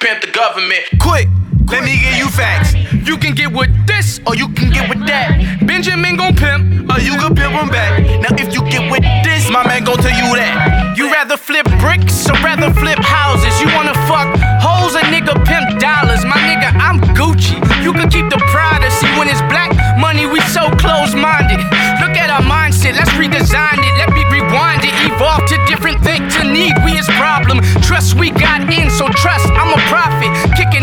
S4: pimp the government. Quick, let me give you facts. You can get with this or you can get with that. Benjamin gon' pimp or you can pimp him back. Now if you get with this, my man gon' tell you that. You rather flip bricks or rather flip houses? You wanna fuck hoes or nigga pimp dollars? My nigga, I'm Gucci. You can keep the Prada. See when it's black money, we so close-minded. Look at our mindset, let's redesign it. Let me rewind it, evolve to different things to need. We is problem. Trust we got in, so trust. I'm a prophet,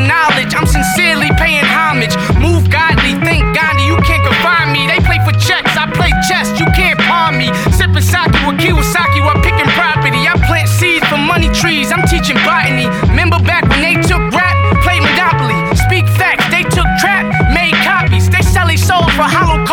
S4: knowledge. I'm sincerely paying homage. Move godly, thank Gandhi. You can't confine me. They play for checks, I play chess. You can't palm me. Sipping sake with Kiyosaki while picking property. I plant seeds for money trees. I'm teaching botany. Remember back when they took rap, played Monopoly. Speak facts, they took trap, made copies. They sell their souls for holocaust.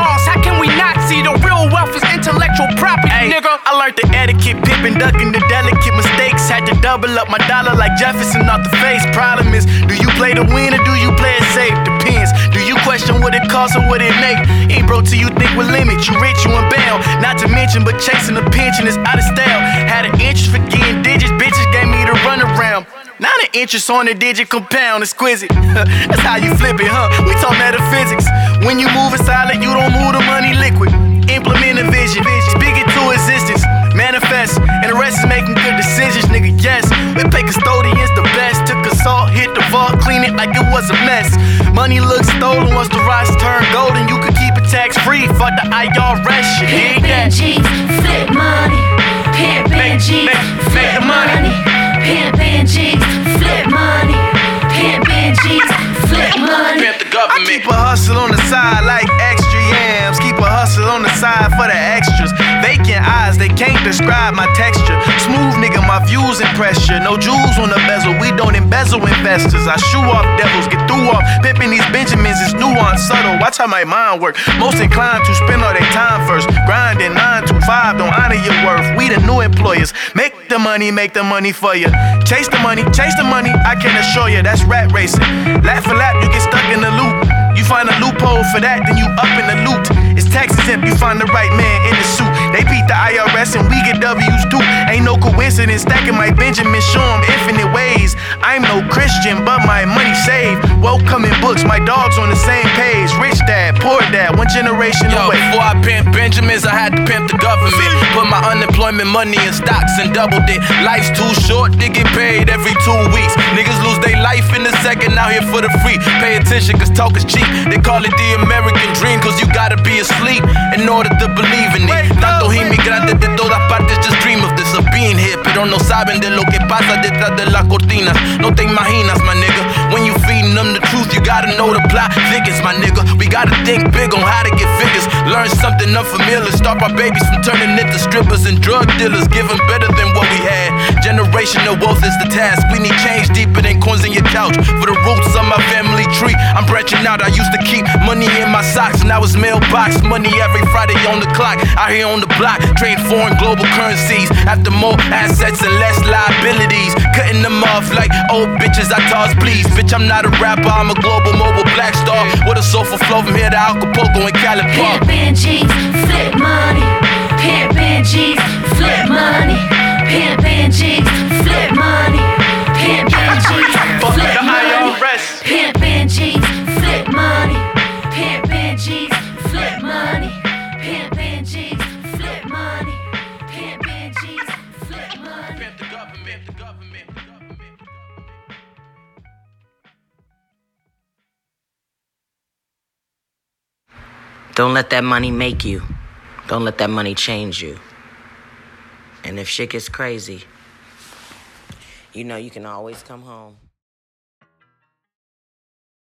S4: I learned the etiquette, pippin', ducking the delicate mistakes. Had to double up my dollar like Jefferson off the face. Problem is, do you play to win or do you play it safe? Depends. Do you question what it costs or what it make? Ain't broke till you think with limits. You rich, you in bail. Not to mention, but chasing a pension is out of style. Had an interest for getting digits, bitches gave me the runaround. Now the interest on the digit compound exquisite. That's how you flip it, huh? We talk metaphysics. When you move it solid, you don't move the money liquid. Implement manifest, and the rest is making good decisions, nigga. Yes, we pay custodians the best. Took assault, hit the vault, clean it like it was a mess. Money looks stolen once the rocks turn golden. You could keep it tax free. Fuck the IRS shit. Dig that.
S5: Pimpin' G's, flip money. Pimpin'
S4: Make-
S5: G's,
S4: make- make
S5: flip
S4: the money.
S5: money. Pimpin' G's, flip money. Pimpin' G's, flip money.
S4: The government. I keep a hustle on the side like extra yams. Keep a hustle on the side for the extras. Eyes, they can't describe my texture. Smooth nigga, my views and pressure. No jewels on the bezel, we don't embezzle investors. I shoe off devils, get through off. Pimping these Benjamins is nuanced, subtle. Watch how my mind work. Most inclined to spend all their time first. Grinding 9 to 5, don't honor your worth. We the new employers. Make the money, make the money for you. Chase the money, chase the money, I can assure you that's rat racing. Lap for lap, you get stuck in the loop. You find a loophole for that, then you up in the loot. It's tax exempt, you find the right man in the suit. They beat the IRS and we get W's too. Ain't no coincidence, stacking my Benjamin, show 'em infinite ways. I'm no Christian, but my money saved. Welcome in books, my dog's on the same page. Rich dad, poor dad, one generation
S6: Yo,
S4: away.
S6: before I pimp Benjamins, I had to pimp the government. Put my unemployment money in stocks and doubled it. Life's too short to get paid every two weeks. Niggas lose their life in a second out here for the free. Pay attention, cause talk is cheap. They call it the American dream, cause you gotta be asleep in order to believe in it. Tantos inmigrantes de todas partes just dream of this, of being here. Pero no saben de lo que pasa detrás de las cortinas. No te imaginas, my nigga. When you feeding them the truth, you gotta know the plot thickens, my nigga. We gotta think big on how to get figures. Learn something unfamiliar. Stop our babies from turning into strippers and drug dealers. Give them better than what we had. Generational wealth is the task. We need change deeper than coins in your couch. For the roots of my family tree, I'm branching out. I used to keep money in my socks. Now it's mailbox. Money every Friday on the clock. Out here on the block. Trade foreign global currencies. After more assets and less liabilities. Cutting them off like old bitches I toss please. Bitch, I'm not a rapper. I'm a global mobile black star. With a soulful flow from here to Acapulco and Cali Park.
S5: Pimpin' G's, flip money. Pimpin' flip money. Pimpin' G's, flip money. Pimpin' G's, flip money.
S7: Don't let that money make you. Don't let that money change you. And if shit gets crazy, you know you can always come home.